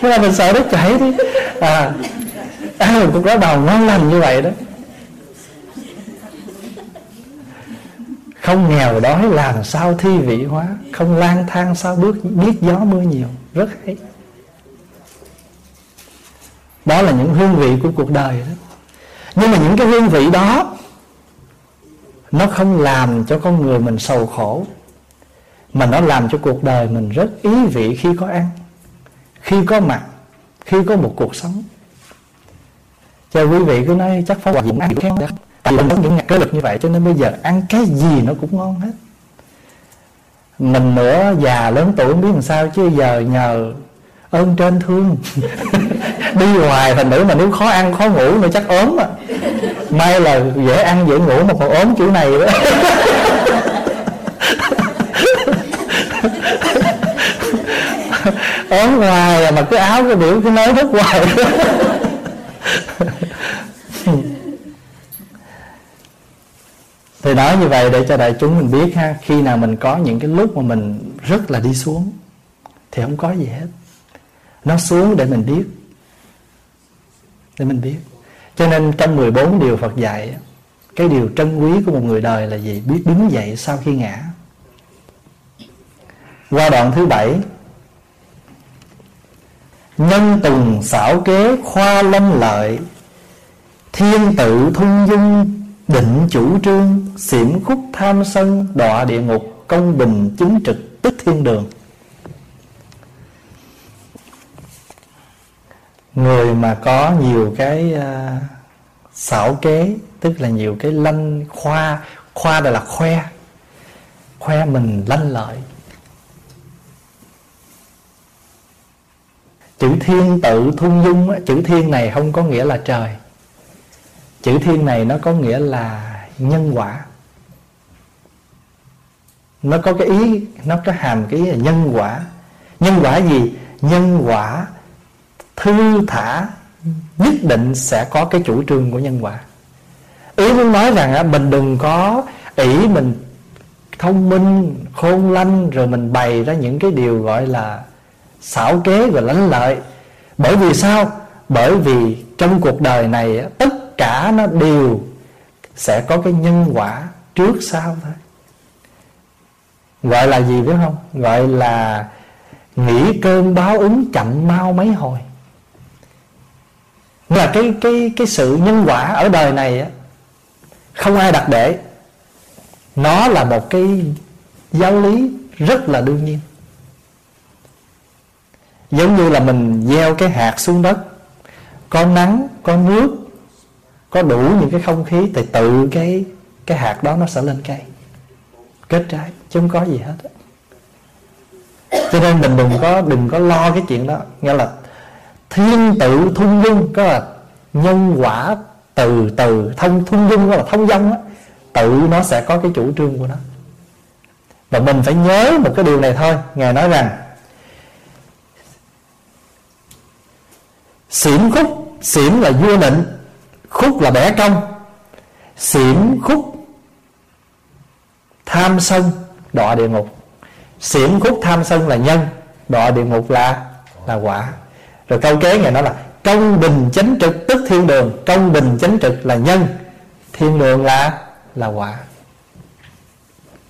Thế là mình sợ nó chảy đi. À ăn một cục đá bào ngon lành như vậy đó. Không nghèo đói làm sao thi vị hóa, không lang thang sao bước, biết gió mưa nhiều. Rất hay. Đó là những hương vị của cuộc đời đó. Nhưng mà những cái hương vị đó, nó không làm cho con người mình sầu khổ, mà nó làm cho cuộc đời mình rất ý vị khi có ăn, khi có mặt khi có một cuộc sống. Cho quý vị, cứ nói chắc phó hòa dũng ăn khen vì mình có những ngặt cái lực như vậy, cho nên bây giờ ăn cái gì nó cũng ngon hết. Mình nữa già lớn tuổi không biết làm sao, chứ giờ nhờ ơn trên thương. Đi hoài thành nữ mà nếu khó ăn, khó ngủ nữa chắc ốm à. May là dễ ăn, dễ ngủ mà còn ốm kiểu này đó. Ốm hoài à, mà cái áo cái biểu cái nói rất hoài. thì nói như vậy để cho đại chúng mình biết ha, khi nào mình có những cái lúc mà mình rất là đi xuống, thì không có gì hết. Nó xuống để mình biết, để mình biết. Cho nên trong 14 điều Phật dạy, cái điều trân quý của một người đời là gì? Biết đứng dậy sau khi ngã. Qua đoạn thứ bảy, nhân tùng xảo kế khoa lâm lợi, thiên tự thung dung định chủ trương xỉm khúc tham sân đọa địa ngục công bình chính trực tức thiên đường. Người mà có nhiều cái uh, xảo kế tức là nhiều cái lanh khoa khoa đây là khoe. Khoe mình lanh lợi. Chữ thiên tự thung dung chữ thiên này không có nghĩa là trời chữ thiên này nó có nghĩa là nhân quả. Nó có cái ý, nó có hàm cái ý là nhân quả. Nhân quả gì? Nhân quả thư thả nhất định sẽ có cái chủ trương của nhân quả. Ý muốn nói rằng mình đừng có ỷ mình thông minh, khôn lanh, rồi mình bày ra những cái điều gọi là xảo kế và lãnh lợi. Bởi vì sao? Bởi vì trong cuộc đời này tất cả nó đều sẽ có cái nhân quả trước sau thôi. Gọi là gì biết không? Gọi là nghĩ cơn báo ứng chậm mau mấy hồi. Là cái cái cái sự nhân quả ở đời này á, không ai đặt để. Nó là một cái giáo lý rất là đương nhiên. Giống như là mình gieo cái hạt xuống đất, có nắng, có nước có đủ những cái không khí thì tự cái cái hạt đó nó sẽ lên cây. Kết trái, chứ không có gì hết cho nên mình đừng có đừng có lo cái chuyện đó. Nghĩa là thiên tự thung dung có là nhân quả từ từ thông, thung dung có là thông dong á, tự nó sẽ có cái chủ trương của nó. Và mình phải nhớ một cái điều này thôi. Ngài nói rằng, xỉn khúc, xỉn là vua nịnh khúc là bẻ cong xỉm khúc, tham sân, đọa địa ngục. Xỉm khúc, tham sân là nhân, đọa địa ngục là là quả. Rồi câu kế ngày nói là, công bình chánh trực, tức thiên đường. Công bình chánh trực là nhân, thiên đường là là quả.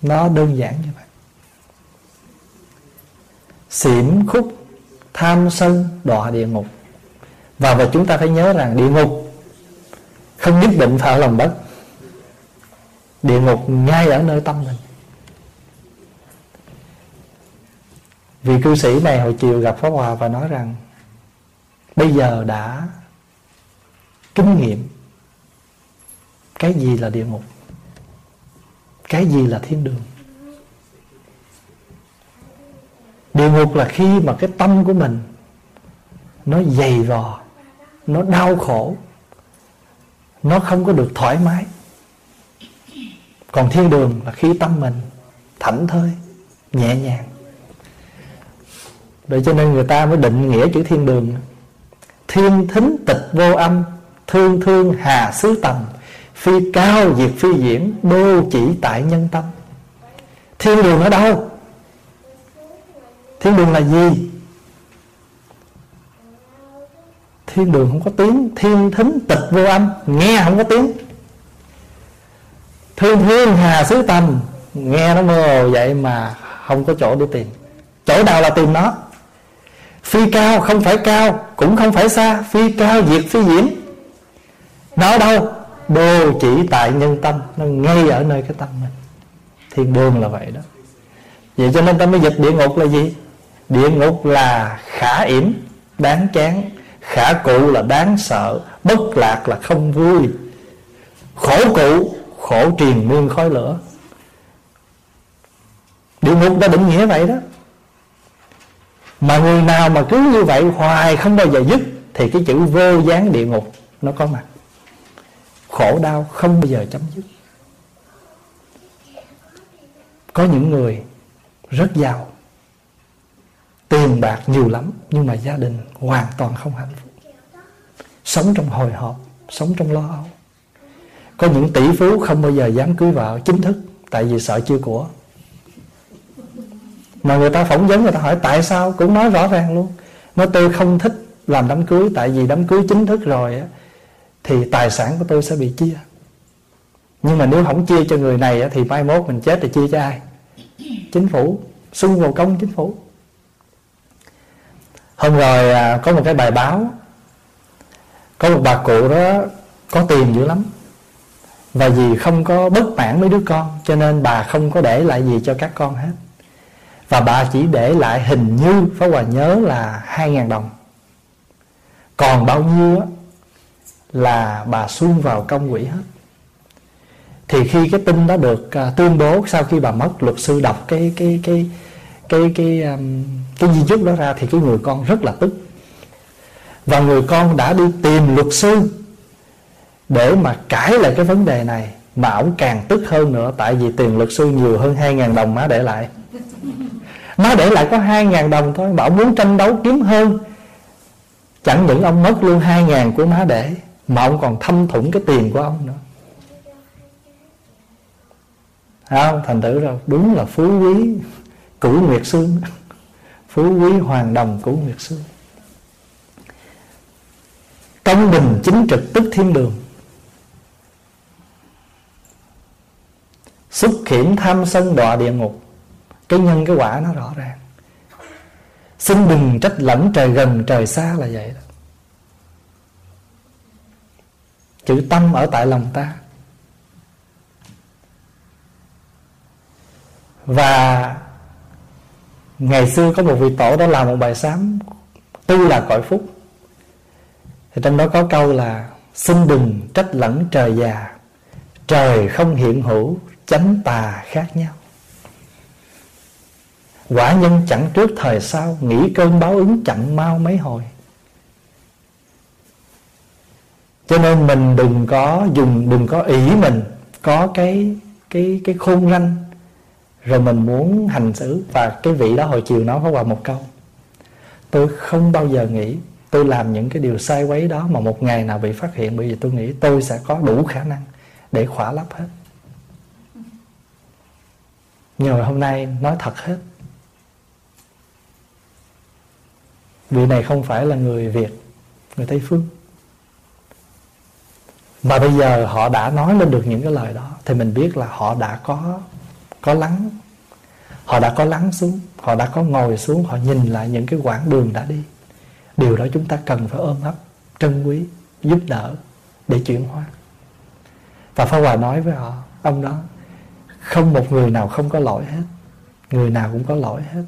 Nó đơn giản như vậy. Xỉm khúc, tham sân, đọa địa ngục. Và và chúng ta phải nhớ rằng địa ngục không nhất định phải ở lòng đất. Địa ngục ngay ở nơi tâm mình. Vị cư sĩ này hồi chiều gặp pháp hòa và nói rằng, bây giờ đã kinh nghiệm cái gì là địa ngục, cái gì là thiên đường. Địa ngục là khi mà cái tâm của mình nó dày vò, nó đau khổ nó không có được thoải mái. Còn thiên đường là khi tâm mình thảnh thơi, nhẹ nhàng. Vậy cho nên người ta mới định nghĩa chữ thiên đường. Thiên thính tịch vô âm, thương thương hà xứ tầm, phi cao diệt phi diễn, đô chỉ tại nhân tâm. Thiên đường ở đâu? Thiên đường là gì? Thiên đường không có tiếng, thiên thính tịch vô âm, nghe không có tiếng. Thương thiên hà xứ tâm nghe nó mơ hồ vậy mà không có chỗ để tìm. Chỗ nào là tìm nó? Phi cao không phải cao, cũng không phải xa, phi cao diệt phi diễm. Nó ở đâu? Đô chỉ tại nhân tâm, nó ngay ở nơi cái tâm mình. Thiên đường là vậy đó. Vậy cho nên ta mới dịch địa ngục là gì? Địa ngục là khả yểm, đáng chán khả cụ là đáng sợ, bất lạc là không vui. Khổ cụ, khổ triền miên khói lửa. Địa ngục đã định nghĩa vậy đó. Mà người nào mà cứ như vậy, hoài không bao giờ dứt, thì cái chữ vô gián địa ngục nó có mặt. Khổ đau không bao giờ chấm dứt. Có những người rất giàu tiền bạc nhiều lắm nhưng mà gia đình hoàn toàn không hạnh phúc. Sống trong hồi hộp sống trong lo âu. Có những tỷ phú không bao giờ dám cưới vợ chính thức tại vì sợ chưa của. Mà người ta phỏng vấn người ta hỏi tại sao cũng nói rõ ràng luôn. Nói tôi không thích làm đám cưới tại vì đám cưới chính thức rồi á thì tài sản của tôi sẽ bị chia. Nhưng mà nếu không chia cho người này á, thì mai mốt mình chết thì chia cho ai? Chính phủ xung vào công chính phủ hôm rồi à, có một cái bài báo, có một bà cụ đó có tiền dữ lắm, và vì không có bất mãn mấy đứa con, cho nên bà không có để lại gì cho các con hết. Và bà chỉ để lại hình như, Pháp Hòa nhớ là hai ngàn đồng. Còn bao nhiêu Là bà xuông vào công quỹ hết. Thì khi cái tin đó được à, tuyên bố Sau khi bà mất, luật sư đọc cái cái cái cái cái um, cái di chúc đó ra Thì cái người con rất là tức. Và người con đã đi tìm luật sư Để mà cãi lại cái vấn đề này Mà ổng càng tức hơn nữa Tại vì tiền luật sư nhiều hơn hai ngàn đồng má để lại. Nó để lại có hai ngàn đồng thôi mà ổng muốn tranh đấu kiếm hơn. Chẳng những ông mất luôn hai ngàn của má để mà ông còn thâm thủng cái tiền của ông nữa. Không? Thành thử rồi đúng là phú quý cũ nguyệt xương phú quý hoàng đồng cũ nguyệt xương công bình chính trực tức thiên đường. Xuất khiển tham sân đọa địa ngục. Cái nhân, cái quả nó rõ ràng. Xin đừng trách lẫn trời gần, trời xa là vậy đó. Chữ tâm ở tại lòng ta. Và ngày xưa có một vị tổ đã làm một bài sám tu là cõi phúc. Thì trong đó có câu là, xin đừng trách lẫn trời già, trời không hiện hữu, chánh tà khác nhau. Quả nhân chẳng trước thời sau, Nghĩ cơn báo ứng chậm mau mấy hồi. Cho nên mình đừng có dùng, Đừng có ý mình, Có cái cái cái khôn ranh rồi mình muốn hành xử. Và cái vị đó hồi chiều nói với hòa một câu. Tôi không bao giờ nghĩ Tôi làm những cái điều sai quấy đó Mà một ngày nào bị phát hiện. Bởi vì tôi nghĩ tôi sẽ có đủ khả năng Để khỏa lấp hết. Nhưng mà hôm nay nói thật hết. Vị này không phải là người Việt, người Tây phương. Mà bây giờ họ đã nói lên được những cái lời đó, thì mình biết là họ đã có có lắng. Họ đã có lắng xuống, họ đã có ngồi xuống, họ nhìn lại những cái quãng đường đã đi. Điều đó chúng ta cần phải ôm ấp, trân quý, giúp đỡ để chuyển hóa. Và Pháp Hòa nói với họ, ông đó, không một người nào không có lỗi hết. Người nào cũng có lỗi hết.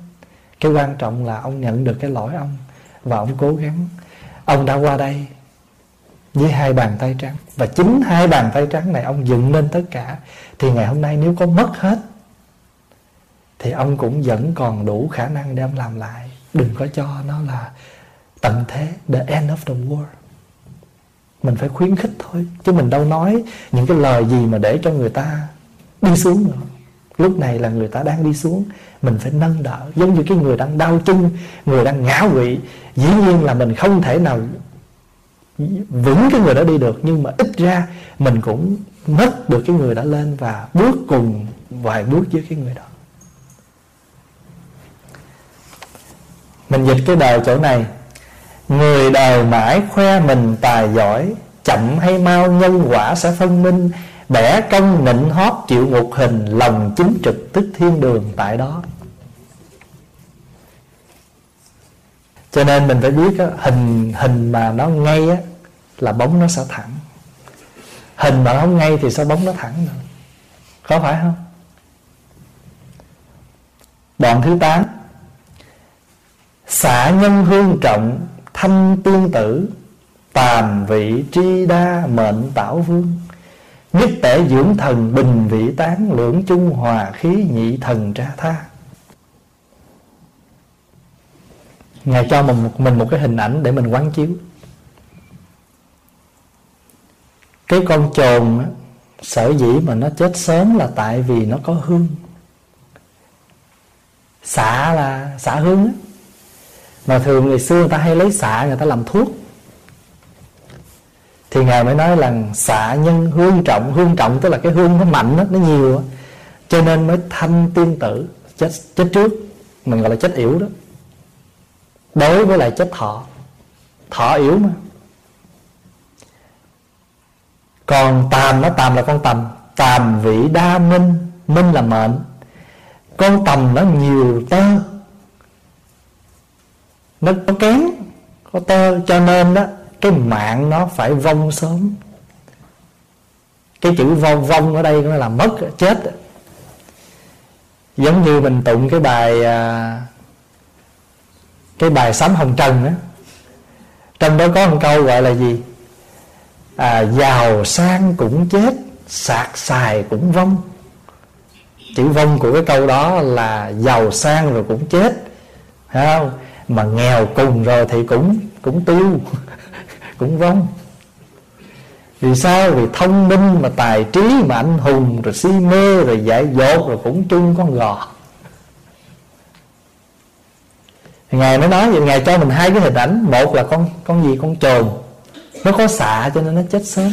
Cái quan trọng là ông nhận được cái lỗi ông và ông cố gắng. Ông đã qua đây với hai bàn tay trắng. Và chính hai bàn tay trắng này ông dựng lên tất cả. Thì ngày hôm nay nếu có mất hết thì ông cũng vẫn còn đủ khả năng để ông làm lại. Đừng có cho nó là tận thế, the end of the world. Mình phải khuyến khích thôi. Chứ mình đâu nói những cái lời gì mà để cho người ta đi xuống nữa. Lúc này là người ta đang đi xuống. Mình phải nâng đỡ. Giống như cái người đang đau chân, người đang ngã quỵ. Dĩ nhiên là mình không thể nào vững cái người đó đi được. Nhưng mà ít ra mình cũng mất được cái người đã lên và bước cùng vài bước với cái người đó. Mình dịch cái đời chỗ này. Người đời mãi khoe mình tài giỏi chậm hay mau nhân quả sẽ phân minh. Bẻ cong nịnh hót chịu ngục hình lòng chính trực tức thiên đường tại đó. Cho nên mình phải biết á, hình hình mà nó ngay á là bóng nó sẽ thẳng. Hình mà nó không ngay thì sao bóng nó thẳng được? Có phải không? Đoạn thứ 8 xả nhân hương trọng thanh tiên tử tàm vị tri đa mệnh tảo vương. Nhất tể dưỡng thần bình vị tán lưỡng chung hòa khí nhị thần tra tha. Ngài cho mình một, mình một cái hình ảnh để mình quán chiếu. Cái con trồn sở dĩ mà nó chết sớm là tại vì nó có hương. Xả là xả hương á mà thường ngày xưa người ta hay lấy xạ người ta làm thuốc. Thì ngài mới nói là xạ nhân hương trọng hương trọng tức là cái hương nó mạnh đó, nó nhiều đó. cho nên mới thanh tiên tử chết chết trước mình gọi là chết yểu đó. Đối với lại chết thọ thọ yếu mà. Còn tàm nó tàm là con tầm tàm vị đa minh minh là mệnh. Con tầm nó nhiều tơ nó có kém có tơ cho nên đó cái mạng nó phải vong sớm. Cái chữ vong vong ở đây nó là mất chết. Giống như mình tụng cái bài à, cái bài sám hồng trần đó. trong đó có một câu gọi là gì? À, giàu sang cũng chết sạc xài cũng vong. Chữ vong của cái câu đó là giàu sang rồi cũng chết. Phải không? Mà nghèo cùng rồi thì cũng cũng tiêu, cũng vong. Vì sao? Vì thông minh mà tài trí mà anh hùng, rồi si mê, rồi dạy dột, rồi cũng chung con gò. Ngài mới nói vậy, ngài cho mình hai cái hình ảnh. Một là con con gì? Con trồn nó có xạ cho nên nó chết sớm.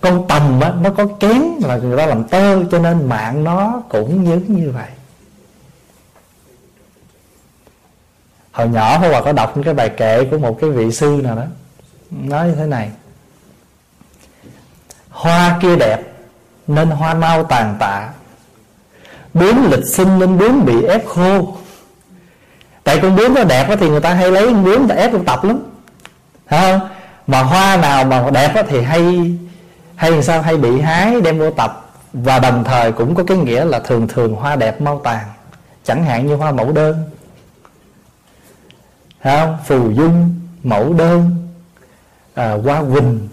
Con tầm á, nó có kén là người ta làm tơ, cho nên mạng nó cũng giống như vậy. Hồi nhỏ Hòa Hòa có đọc những cái bài kệ của một cái vị sư nào đó, nói như thế này. Hoa kia đẹp, nên hoa mau tàn tạ. Bướm lịch sinh nên bướm bị ép khô. Tại con bướm nó đẹp thì người ta hay lấy con bướm để ép con tập lắm. Thấy không? Mà hoa nào mà đẹp thì hay hay làm sao? Hay bị hái đem vô tập và đồng thời cũng có cái nghĩa là thường thường hoa đẹp mau tàn. Chẳng hạn như hoa mẫu đơn không phù dung mẫu đơn à, hoa quỳnh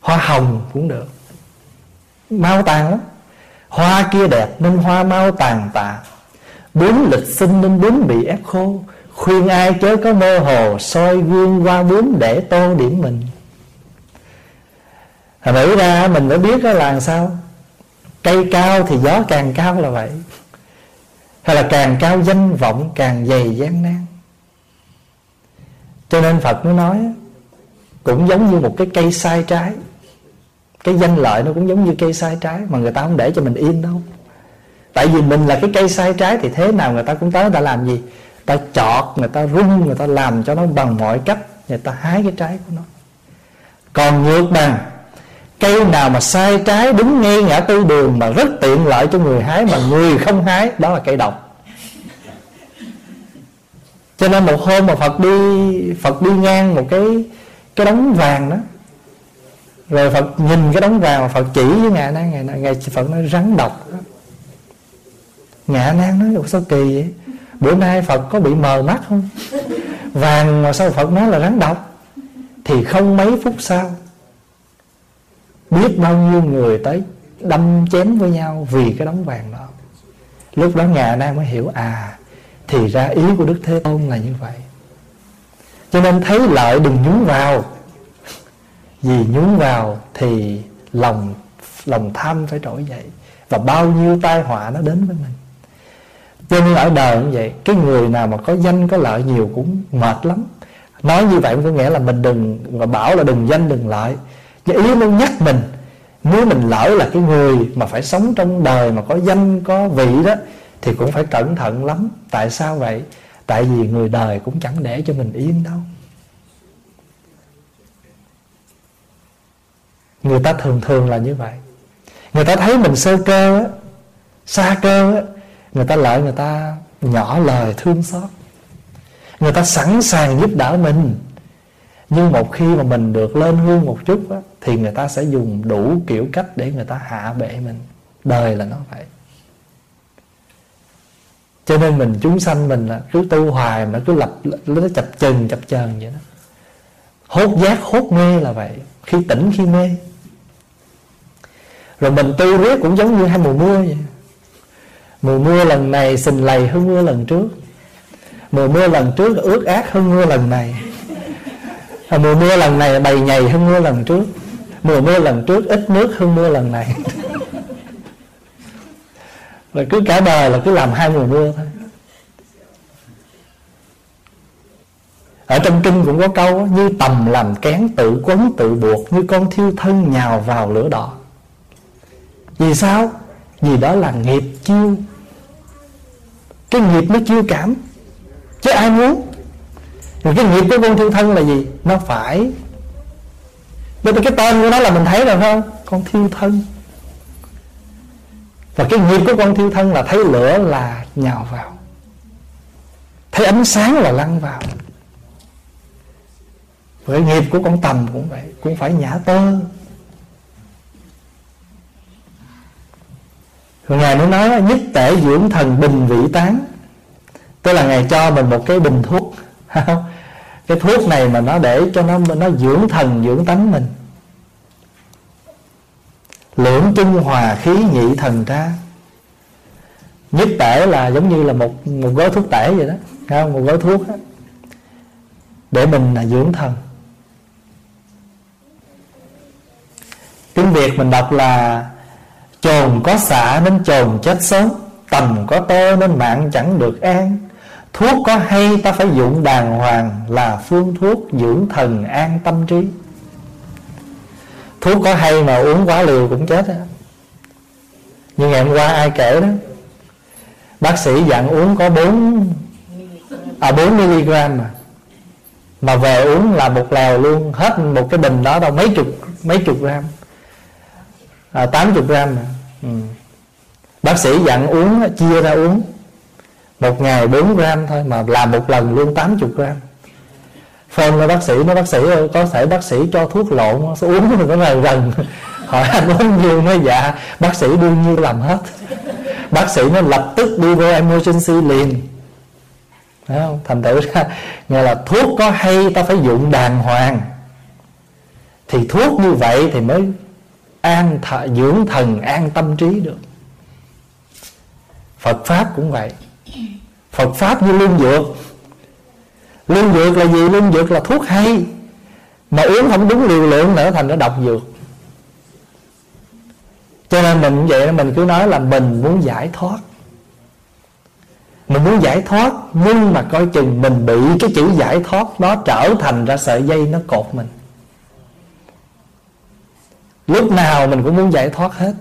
hoa hồng cũng được. Mau tàn lắm. Hoa kia đẹp nên hoa mau tàn tạ. Bướm lịch sinh nên bướm bị ép khô. Khuyên ai chớ có mơ hồ soi gương qua bướm để tô điểm mình. Thành thử ra mình phải biết đó là làm sao? Cây cao thì gió càng cao là vậy. Hay là càng cao danh vọng càng dày gian nan? Cho nên Phật mới nói, Cũng giống như một cái cây sai trái. Cái danh lợi nó cũng giống như cây sai trái, Mà người ta không để cho mình yên đâu. Tại vì mình là cái cây sai trái Thì thế nào người ta cũng tới, người ta làm gì? Ta chọt, người ta rung, người ta làm cho nó bằng mọi cách, người ta hái cái trái của nó. Còn ngược bằng, cây nào mà sai trái đứng ngay ngã tư đường mà rất tiện lợi cho người hái mà người không hái, đó là cây độc cho nên một hôm mà Phật đi Phật đi ngang một cái cái đống vàng đó. Rồi Phật nhìn cái đống vàng mà Phật chỉ với ngài nan ngài, ngài Phật nói rắn độc đó. ngạ nan nói sao kỳ vậy? Bữa nay Phật có bị mờ mắt không? Vàng mà sao Phật nói là rắn độc? Thì không mấy phút sau biết bao nhiêu người tới đâm chém với nhau vì cái đống vàng đó. Lúc đó ngài nan mới hiểu à thì ra ý của đức thế tôn là như vậy. Cho nên thấy lợi đừng nhúng vào. Vì nhúng vào thì lòng lòng tham phải trỗi dậy. Và bao nhiêu tai họa nó đến với mình. Cho nên ở đời như vậy, cái người nào mà có danh, có lợi nhiều cũng mệt lắm. Nói như vậy có nghĩa là mình đừng, mà bảo là đừng danh, đừng lợi. Cái ý nó nhắc mình nếu mình lỡ là cái người mà phải sống trong đời mà có danh, có vị đó thì cũng phải cẩn thận lắm. Tại sao vậy? Tại vì người đời cũng chẳng để cho mình yên đâu. Người ta thường thường là như vậy. Người ta thấy mình sơ cơ á xa cơ á người ta lợi người ta nhỏ lời thương xót. Người ta sẵn sàng giúp đỡ mình. Nhưng một khi mà mình được lên hương một chút á, thì người ta sẽ dùng đủ kiểu cách để người ta hạ bệ mình. Đời là nó vậy cho nên mình, chúng sanh mình là cứ tu hoài mà cứ lập, nó chập chừng chập chờn vậy đó. Hốt giác, hốt mê là vậy. Khi tỉnh, khi mê. Rồi mình tu riết cũng giống như hai mùa mưa vậy. Mùa mưa lần này xình lầy hơn mưa lần trước. Mùa mưa lần trước ướt át hơn mưa lần này. Mùa mưa lần này bầy nhầy hơn mưa lần trước. Mùa mưa lần trước ít nước hơn mưa lần này. và cứ cả đời là cứ làm hai mùa mưa thôi. Ở trong kinh cũng có câu như tầm làm kén tự quấn tự buộc, như con thiêu thân nhào vào lửa đỏ. Vì sao? Vì đó là nghiệp chiêu. Cái nghiệp nó chiêu cảm. Chứ ai muốn? Rồi cái nghiệp của con thiêu thân là gì? Nó phải. Bây cái tên của nó là mình thấy rồi không? Con thiêu thân. Và cái nghiệp của con thiêu thân là thấy lửa là nhào vào. Thấy ánh sáng là lăn vào. Với nghiệp của con tầm cũng vậy, Cũng phải nhả tơ Rồi Ngài mới nói, nhất tể dưỡng thần bình vị tán. Tức là Ngài cho mình một cái bình thuốc? Cái thuốc này mà nó để cho nó nó dưỡng thần, dưỡng tánh mình. Lưỡng trung hòa khí nhị thần ra Nhất tể là giống như là một một gói thuốc tể vậy đó. Không? Một gói thuốc đó, Để mình là dưỡng thần. Tiếng Việt mình đọc là Chồn có xả nên chồn chết sớm Tầm có tơ nên mạng chẳng được an. Thuốc có hay ta phải dụng đàng hoàng Là phương thuốc dưỡng thần an tâm trí Thuốc có hay mà uống quá liều cũng chết á. Nhưng ngày hôm qua ai kể đó? Bác sĩ dặn uống có 4 À 4 mg mà. Mà về uống là một lèo luôn Hết một cái bình đó đâu mấy chục Mấy chục gram. À, 80 gram mà. Ừ. Bác sĩ dặn uống Chia ra uống. Một ngày 4 gram thôi Mà làm một lần luôn 80 gram phone là bác sĩ, nó bác sĩ ơi, có thể bác sĩ cho thuốc lộn uống thì có ngày gần. Hỏi anh uống nhiều nói dạ bác sĩ đương nhiên làm hết. Bác sĩ nó lập tức đi vô emergency liền. Đấy không? thành thử ra, nghe là thuốc có hay, ta phải dụng đàng hoàng. Thì thuốc như vậy thì mới an th- dưỡng thần, an tâm trí được. Phật pháp cũng vậy. Phật pháp như lương dược Lương dược là gì? Lương dược là thuốc hay. Mà uống không đúng liều lượng nữa thành nó độc dược. Cho nên mình vậy Mình cứ nói là mình muốn giải thoát. Mình muốn giải thoát, Nhưng mà coi chừng mình bị cái chữ giải thoát Nó trở thành ra sợi dây nó cột mình. Lúc nào mình cũng muốn giải thoát hết.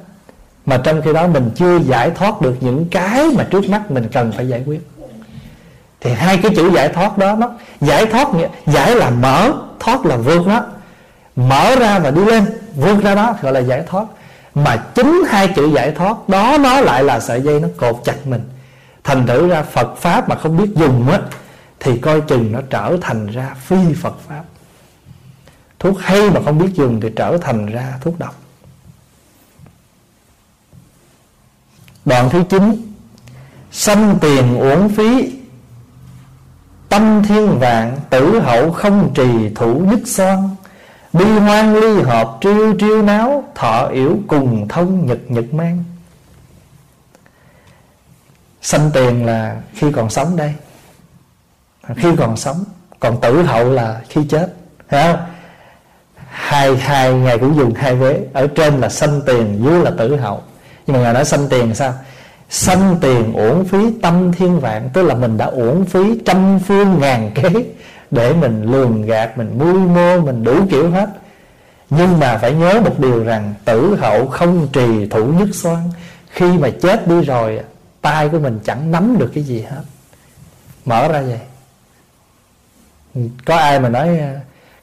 Mà trong khi đó mình chưa giải thoát được những cái Mà trước mắt mình cần phải giải quyết thì hai cái chữ giải thoát đó nó giải thoát giải là mở, thoát là vượt đó. Mở ra và đi lên, vượt ra đó, gọi là giải thoát. Mà chính hai chữ giải thoát, đó nó lại là sợi dây nó cột chặt mình. Thành thử ra Phật pháp mà không biết dùng á, thì coi chừng nó trở thành ra phi Phật pháp. Thuốc hay mà không biết dùng thì trở thành ra thuốc độc. Đoạn thứ chín, sanh tiền uổng phí Tâm thiên vạn tử hậu không trì thủ nhất son. Bi hoang ly hợp triêu triêu náo Thọ yểu cùng thông nhật nhật mang. Sanh tiền là khi còn sống đây. Khi còn sống Còn tử hậu là khi chết. Thấy không? Hai, hai ngày cũng dùng hai vế. Ở trên là sanh tiền Dưới là tử hậu. Nhưng mà ngài nói sanh tiền sao? Sanh tiền uổng phí tâm thiên vạn Tức là mình đã uổng phí trăm phương ngàn kế Để mình lường gạt Mình mưu mô Mình đủ kiểu hết. Nhưng mà phải nhớ một điều rằng Tử hậu không trì thủ nhất xoan. Khi mà chết đi rồi tay của mình chẳng nắm được cái gì hết. Mở ra vậy. Có ai mà nói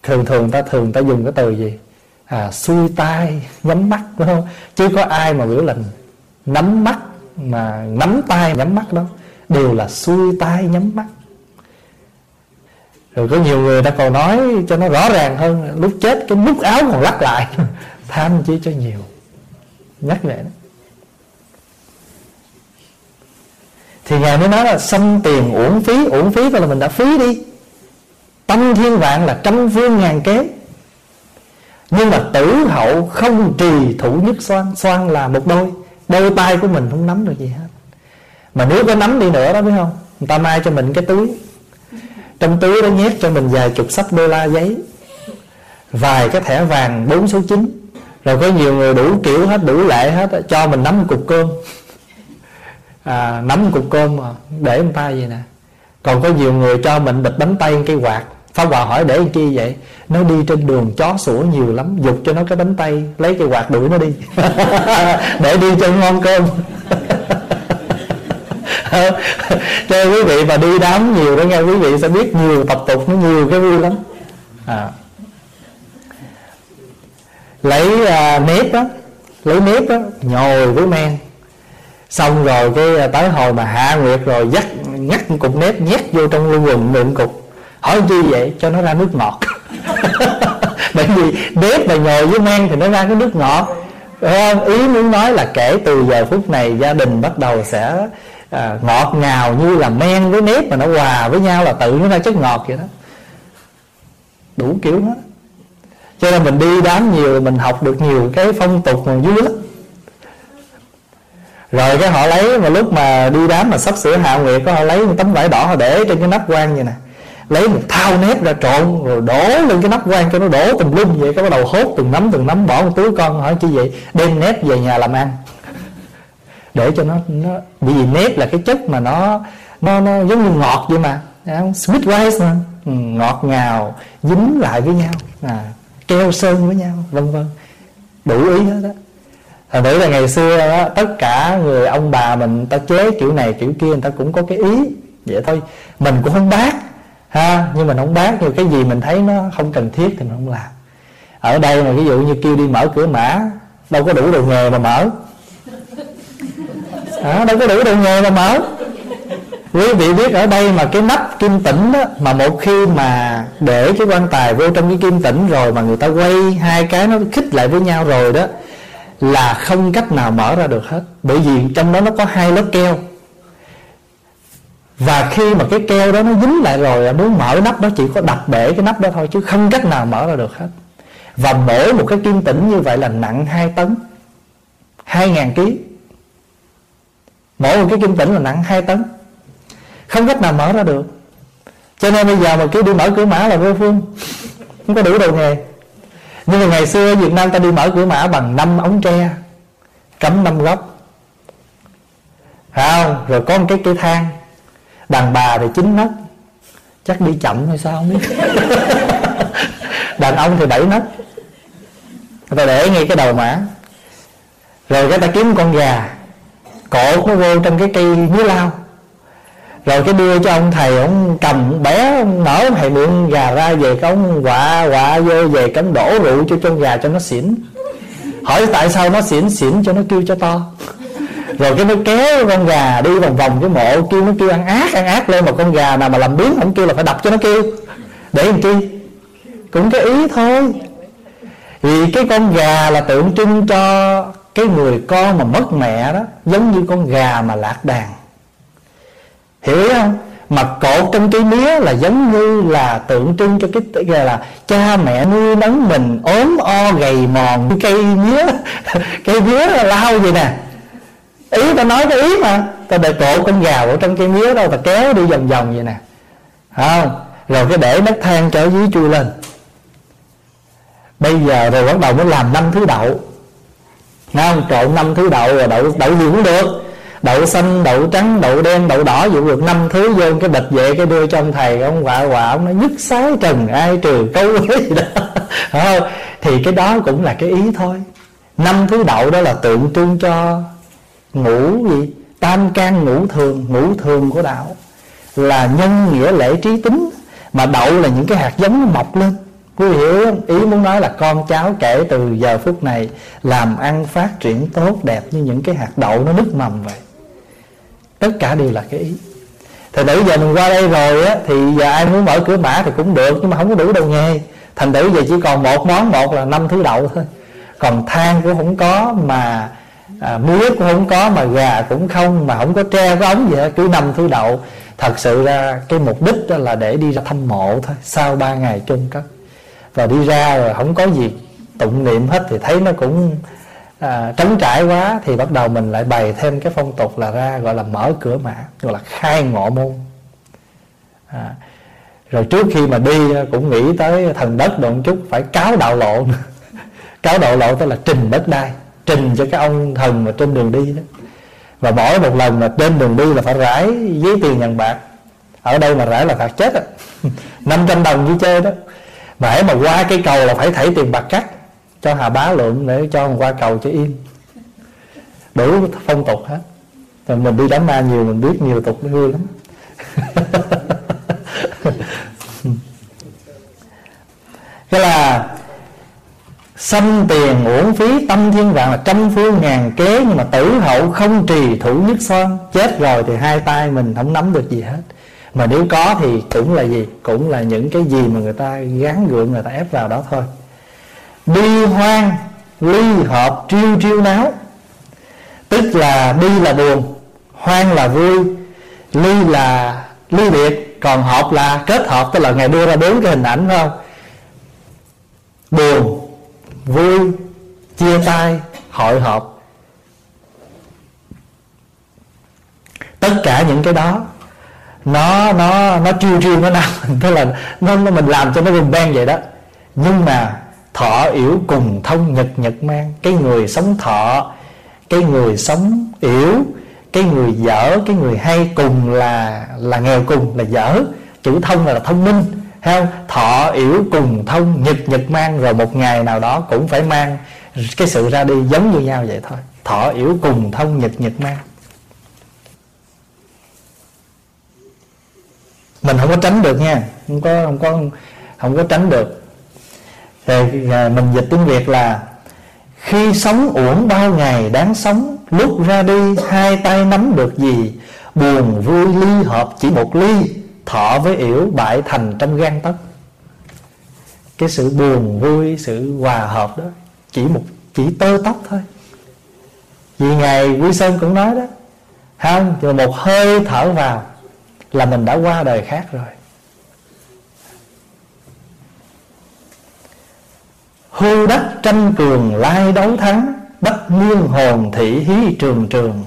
Thường thường ta thường ta dùng cái từ gì? À, Xuôi tay nhắm mắt đúng không? Chứ có ai mà biểu là Nắm mắt mà nắm tay nhắm mắt đó, đều là xuôi tay nhắm mắt. Rồi có nhiều người ta còn nói cho nó rõ ràng hơn, lúc chết cái nút áo còn lắc lại, tham chi cho nhiều. Nhắc vậy đó. Thì ngài mới nói là xâm tiền uổng phí uổng phí tức là mình đã phí đi. Tâm thiên vạn là trăm phương ngàn kế. Nhưng mà tử hậu không trì thủ nhất xoan xoan là một đôi đôi tay của mình không nắm được gì hết. Mà nếu có nắm đi nữa đó biết không? Người ta mai cho mình cái túi. Trong túi đó nhét cho mình vài chục sắp đô la giấy. Vài cái thẻ vàng bốn số chín. Rồi có nhiều người đủ kiểu hết đủ lệ hết cho mình nắm cục cơm. À, nắm cục cơm mà để người ta vậy nè. Còn có nhiều người cho mình bịch bánh tay cái quạt. Pháp Hòa hỏi để chi vậy? Nó đi trên đường chó sủa nhiều lắm Dục cho nó cái bánh tay Lấy cái quạt đuổi nó đi. Để đi cho ngon cơm. Cho quý vị mà đi đám nhiều đó nghe quý vị sẽ biết nhiều tập tục nó nhiều cái vui lắm. À. lấy à, nếp á lấy nếp á nhồi với men. Xong rồi cái à, tới hồi mà hạ nguyệt rồi dắt ngắt cục nếp nhét vô trong lưu quần miệng cục hỏi chi vậy cho nó ra nước ngọt. Bởi vì nếp mà nhồi với men thì nó ra cái nước ngọt. Ờ, ý muốn nói là kể từ giờ phút này gia đình bắt đầu sẽ à, ngọt ngào như là men với nếp mà nó hòa với nhau là tự nó ra chất ngọt vậy đó. Đủ kiểu hết. Cho nên mình đi đám nhiều mình học được nhiều cái phong tục mà vui lắm rồi cái họ lấy mà lúc mà đi đám mà sắp sửa hạ nguyệt có họ lấy một tấm vải đỏ họ để trên cái nắp quan vậy nè lấy một thao nếp ra trộn rồi đổ lên cái nắp quan cho nó đổ tùm lum vậy cái bắt đầu hốt từng nắm từng nắm bỏ một túi con hỏi chi vậy đem nếp về nhà làm ăn. Để cho nó nó vì nếp là cái chất mà nó nó nó giống như ngọt vậy mà sweet rice mà. Ừ, ngọt ngào dính lại với nhau à, keo sơn với nhau vân vân. Đủ ý hết đó thành thử là ngày xưa đó, tất cả người ông bà mình ta chế kiểu này kiểu kia người ta cũng có cái ý. Vậy thôi mình cũng không bác ha nhưng mình không bác nhưng cái gì mình thấy nó không cần thiết thì mình không làm. Ở đây mà ví dụ như kêu đi mở cửa mã đâu có đủ đồ nghề mà mở. À, đâu có đủ đồ nghề mà mở. Quý vị biết ở đây mà cái nắp kim tĩnh đó mà một khi mà để cái quan tài vô trong cái kim tĩnh rồi mà người ta quay hai cái nó khích lại với nhau rồi đó là không cách nào mở ra được hết. Bởi vì trong đó nó có hai lớp keo và khi mà cái keo đó nó dính lại rồi muốn mở nắp đó chỉ có đập bể cái nắp đó thôi, chứ không cách nào mở ra được hết. Và mỗi một cái kim tĩnh như vậy là nặng 2 tấn 2.000 kg mỗi một cái kim tĩnh là nặng 2 tấn. Không cách nào mở ra được. Cho nên bây giờ mà cứ đi mở cửa mã là vô phương, không có đủ đồ nghề. Nhưng mà ngày xưa ở Việt Nam ta đi mở cửa mã bằng năm ống tre, cắm năm góc. Phải không? Rồi có một cái cây thang đàn bà thì chín nấc. Chắc đi chậm hay sao không biết. Đàn ông thì bảy nấc. Người ta để ngay cái đầu mã. Rồi cái ta kiếm con gà. Cột nó vô trong cái cây mía lao. Rồi cái đưa cho ông thầy ông cầm bé ông nở thầy mượn gà ra về cái ông quạ quạ vô về cấm đổ rượu cho con gà cho nó xỉn. Hỏi tại sao nó xỉn? Xỉn cho nó kêu cho to rồi cái nó kéo con gà đi vòng vòng cái mộ, kêu nó kêu ăn ác ăn ác lên mà con gà nào mà làm biến không kêu là phải đập cho nó kêu. Để làm chi? Cũng cái ý thôi. Vì cái con gà là tượng trưng cho cái người con mà mất mẹ đó, giống như con gà mà lạc đàn. Hiểu không? Mà cột trong cái mía là giống như là tượng trưng cho cái gọi là cha mẹ nuôi nấng mình ốm o gầy mòn cây mía cây mía là lao vậy nè ý ta nói cái ý mà. Ta để cột con gà ở trong cây mía đâu ta kéo đi vòng vòng vậy nè. Không? Rồi cái để nấc thang trở dưới chui lên. Bây giờ rồi bắt đầu mới làm năm thứ đậu. Không? Trộn năm thứ đậu rồi đậu đậu gì cũng được. Đậu xanh, đậu trắng, đậu đen, đậu đỏ dụ được. Năm thứ vô cái bịch vệ cái đưa cho ông thầy, ông quạ quạ ông nói nhất sái trần, ai trừ câu gì đó. Không? Thì cái đó cũng là cái ý thôi. Năm thứ đậu đó là tượng trưng cho ngũ gì? Tam can ngũ thường. Ngũ thường của đạo là nhân nghĩa lễ trí tính, mà đậu là những cái hạt giống nó mọc lên. Quý vị hiểu không? ý muốn nói là con cháu kể từ giờ phút này làm ăn phát triển tốt đẹp như những cái hạt đậu nó nứt mầm vậy. Tất cả đều là cái ý. Thì tử giờ mình qua đây rồi á, thì giờ ai muốn mở cửa mã thì cũng được, nhưng mà không có đủ đầu nghề thành tử giờ chỉ còn một món, một là năm thứ đậu thôi. Còn than cũng không có mà à, mía cũng không có mà gà cũng không mà không có tre có ống gì hết. Cứ nằm thu đậu. Thật sự ra cái mục đích đó là để đi ra thăm mộ thôi sau ba ngày chung cất. Và đi ra rồi không có gì tụng niệm hết thì thấy nó cũng à, trống trải quá thì bắt đầu mình lại bày thêm cái phong tục là ra gọi là mở cửa mã gọi là khai ngộ môn. À, rồi trước khi mà đi cũng nghĩ tới thần đất độn chút phải cáo đạo lộ cáo đạo lộ tức là trình đất đai trình cho cái ông thần mà trên đường đi đó. Và mỗi một lần mà trên đường đi là phải rải giấy tiền nhận bạc. Ở đây mà rải là phạt chết á. 500 đồng như chơi đó. Mà hãy mà qua cái cầu là phải thảy tiền bạc cắt cho hà bá lượng để cho qua cầu cho yên. Đủ phong tục hết. Rồi mình đi đám ma nhiều, mình biết nhiều tục nó vui lắm. Cái là xanh tiền uổng phí, tâm thiên vạn là trăm phương ngàn kế, Nhưng mà tử hậu không trì thủ nhất son. Chết rồi thì hai tay mình không nắm được gì hết. Mà nếu có thì cũng là gì? Cũng là những cái gì mà người ta gắn gượng, người ta ép vào đó thôi. Bi hoang, Ly hợp, triêu triêu náo. Tức là bi là buồn, Hoang là vui, Ly là ly biệt. Còn hợp là kết hợp, Tức là ngày đưa ra bốn cái hình ảnh, phải không? Buồn Vui Chia tay Hội họp. Tất cả những cái đó Nó nó nó chiêu chiêu nó nằm Tức là nó, nó mình làm cho nó rùng beng vậy đó. Nhưng mà thọ yếu cùng thông nhật nhật mang. Cái người sống thọ cái người sống yếu cái người dở cái người hay cùng là là nghèo cùng là dở. Chữ thông là, là thông minh không thọ, yểu, cùng, thông, nhật nhật mang, rồi một ngày nào đó cũng phải mang cái sự ra đi giống như nhau vậy thôi. Thọ, yểu, cùng, thông, nhật nhật mang. Mình không có tránh được nha. Không có không có không có tránh được. Thì à, mình dịch tiếng Việt là khi sống uổng bao ngày đáng sống, lúc ra đi hai tay nắm được gì, buồn vui ly hợp chỉ một ly thọ với yểu bại thành trong gan tấc cái sự buồn vui sự hòa hợp đó chỉ một chỉ tơ tóc thôi. Vì ngài quy sơn cũng nói đó không rồi một hơi thở vào là mình đã qua đời khác rồi. Hưu đất tranh cường lai đấu thắng Bất niên hồn thị hí trường trường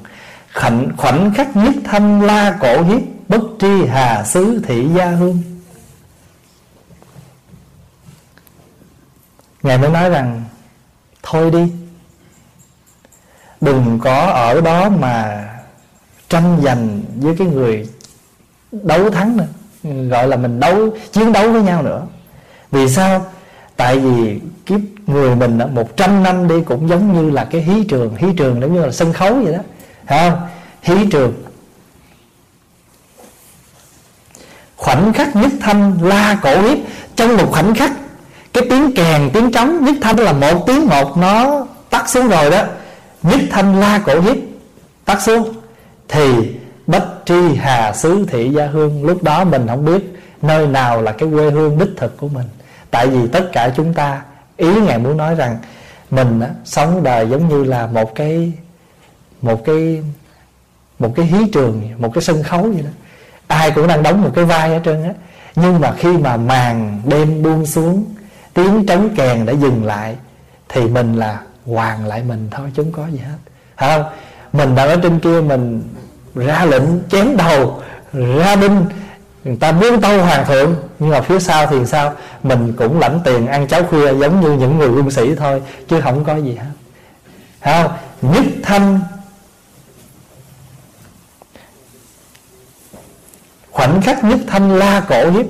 Khoảnh, khoảnh khắc nhất thanh la cổ hiếp. Bất tri hà xứ thị gia hương. Ngài mới nói rằng, Thôi đi, Đừng có ở đó mà tranh giành với cái người đấu thắng nữa. Gọi là mình đấu, chiến đấu với nhau nữa. Vì sao? tại vì kiếp người mình một trăm năm đi cũng giống như là cái hí trường. Hí trường giống như là sân khấu vậy đó. Phải không? Hí trường khoảnh khắc nhất thanh la cổ hiếp. Trong một khoảnh khắc cái tiếng kèn tiếng trống nhất thanh là một tiếng một nó tắt xuống rồi đó. Nhất thanh la cổ hiếp tắt xuống. Thì bất tri hà xứ thị gia hương lúc đó mình không biết nơi nào là cái quê hương đích thực của mình. Tại vì tất cả chúng ta ý ngài muốn nói rằng mình á, sống đời giống như là một cái một cái một cái hí trường một cái sân khấu vậy đó ai cũng đang đóng một cái vai ở trên á. Nhưng mà khi mà màn đêm buông xuống, tiếng trống kèn đã dừng lại, thì mình là hoàn lại mình thôi, chứ không có gì hết. Phải không? Mình đang ở trên kia, mình ra lệnh chém đầu, ra binh, người ta muốn tâu hoàng thượng. Nhưng mà phía sau thì sao? Mình cũng lãnh tiền ăn cháo khuya giống như những người quân sĩ thôi, chứ không có gì hết. Không? Nhất thanh khoảnh khắc nhất thanh la cổ hiếp.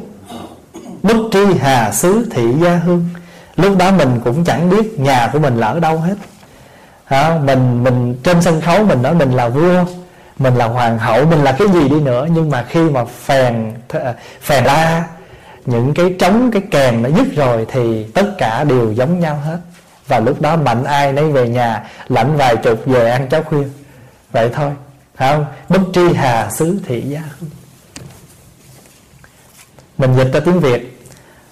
Bất tri hà xứ thị gia hương. Lúc đó mình cũng chẳng biết nhà của mình là ở đâu hết. Không? mình mình, trên sân khấu mình nói mình là vua, mình là hoàng hậu, mình là cái gì đi nữa. Nhưng mà khi mà phèn à, phèn la, những cái trống, cái kèn nó dứt rồi thì tất cả đều giống nhau hết. Và lúc đó mạnh ai nấy về nhà, lãnh vài chục về ăn cháo khuya. Vậy thôi. Phải không bất tri hà xứ thị gia hương mình dịch ra tiếng việt.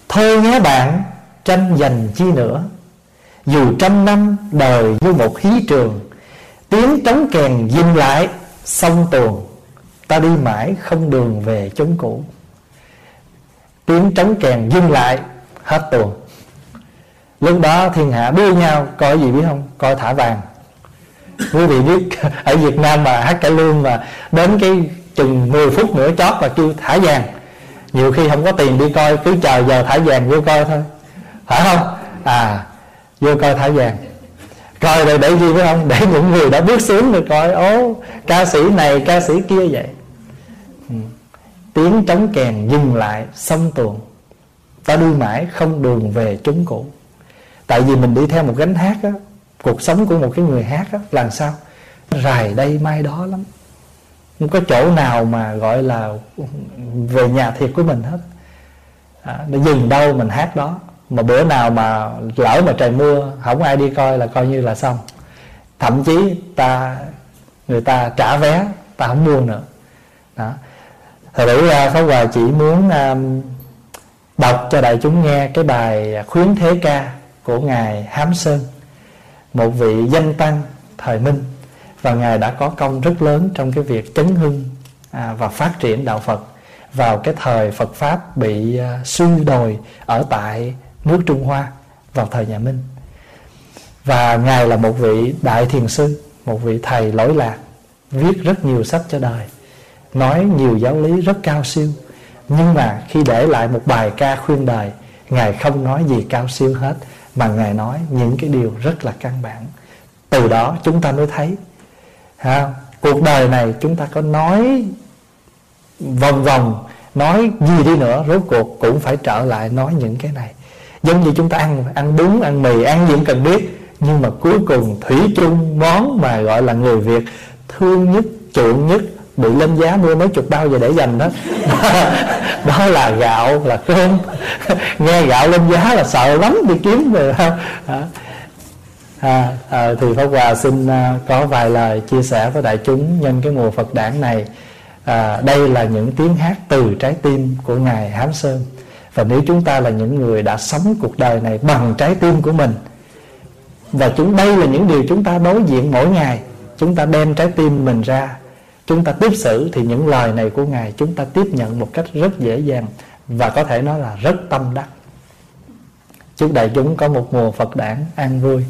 Thôi nhé bạn, tranh giành chi nữa. Dù trăm năm đời như một hí trường, tiếng trống kèn dừng lại sông tuồng. Ta đi mãi không đường về chốn cũ. Tiếng trống kèn dừng lại, hết tuồng. Lúc đó thiên hạ đua nhau coi gì biết không? Coi thả vàng. Quý vị biết, ở việt nam mà hát cải lương mà đến cái chừng 10 phút nữa chót và kêu thả vàng nhiều khi không có tiền đi coi, cứ chờ giờ thả vàng vô coi thôi. Phải không? À vô coi thả vàng. Coi rồi để gì phải không? Để những người đã bước xuống rồi coi, ố, ca sĩ này, ca sĩ kia vậy. Ừ. tiếng trống kèn dừng lại sông tuồng. Ta đi mãi không đường về chúng cũ. Tại vì mình đi theo một gánh hát á, cuộc sống của một cái người hát á, làm sao? Rài đây mai đó lắm không có chỗ nào mà gọi là về nhà thiệt của mình hết. À, nó dừng đâu mình hát đó. Mà bữa nào mà lỡ mà trời mưa không ai đi coi là coi như là xong. Thậm chí ta người ta trả vé ta không mua nữa. Đó. Thật sự ra Pháp Hòa chỉ muốn um, đọc cho đại chúng nghe cái bài khuyến thế ca của ngài Hám Sơn một vị danh tăng thời Minh và ngài đã có công rất lớn trong cái việc chấn hưng à, và phát triển đạo Phật. Vào cái thời Phật pháp bị à, suy đồi ở tại nước Trung Hoa vào thời nhà Minh. Và ngài là một vị đại thiền sư một vị thầy lỗi lạc viết rất nhiều sách cho đời nói nhiều giáo lý rất cao siêu. Nhưng mà khi để lại một bài ca khuyên đời ngài không nói gì cao siêu hết mà ngài nói những cái điều rất là căn bản. Từ đó chúng ta mới thấy ha, cuộc đời này chúng ta có nói vòng vòng nói gì đi nữa rốt cuộc cũng phải trở lại nói những cái này. Giống như chúng ta ăn ăn bún ăn mì ăn gì cũng cần biết nhưng mà cuối cùng thủy chung món mà gọi là người việt thương nhất chuộng nhất bị lên giá mua mấy chục bao về để dành đó. Đó là gạo là cơm. Nghe gạo lên giá là sợ lắm đi kiếm về không? À, à, thì pháp hòa xin à, có vài lời chia sẻ với đại chúng nhân cái mùa phật đản này. À, đây là những tiếng hát từ trái tim của ngài hám sơn. Và nếu chúng ta là những người đã sống cuộc đời này bằng trái tim của mình và chúng đây là những điều chúng ta đối diện mỗi ngày chúng ta đem trái tim mình ra chúng ta tiếp xử thì những lời này của ngài chúng ta tiếp nhận một cách rất dễ dàng và có thể nói là rất tâm đắc. Chúc đại chúng có một mùa phật đản an vui.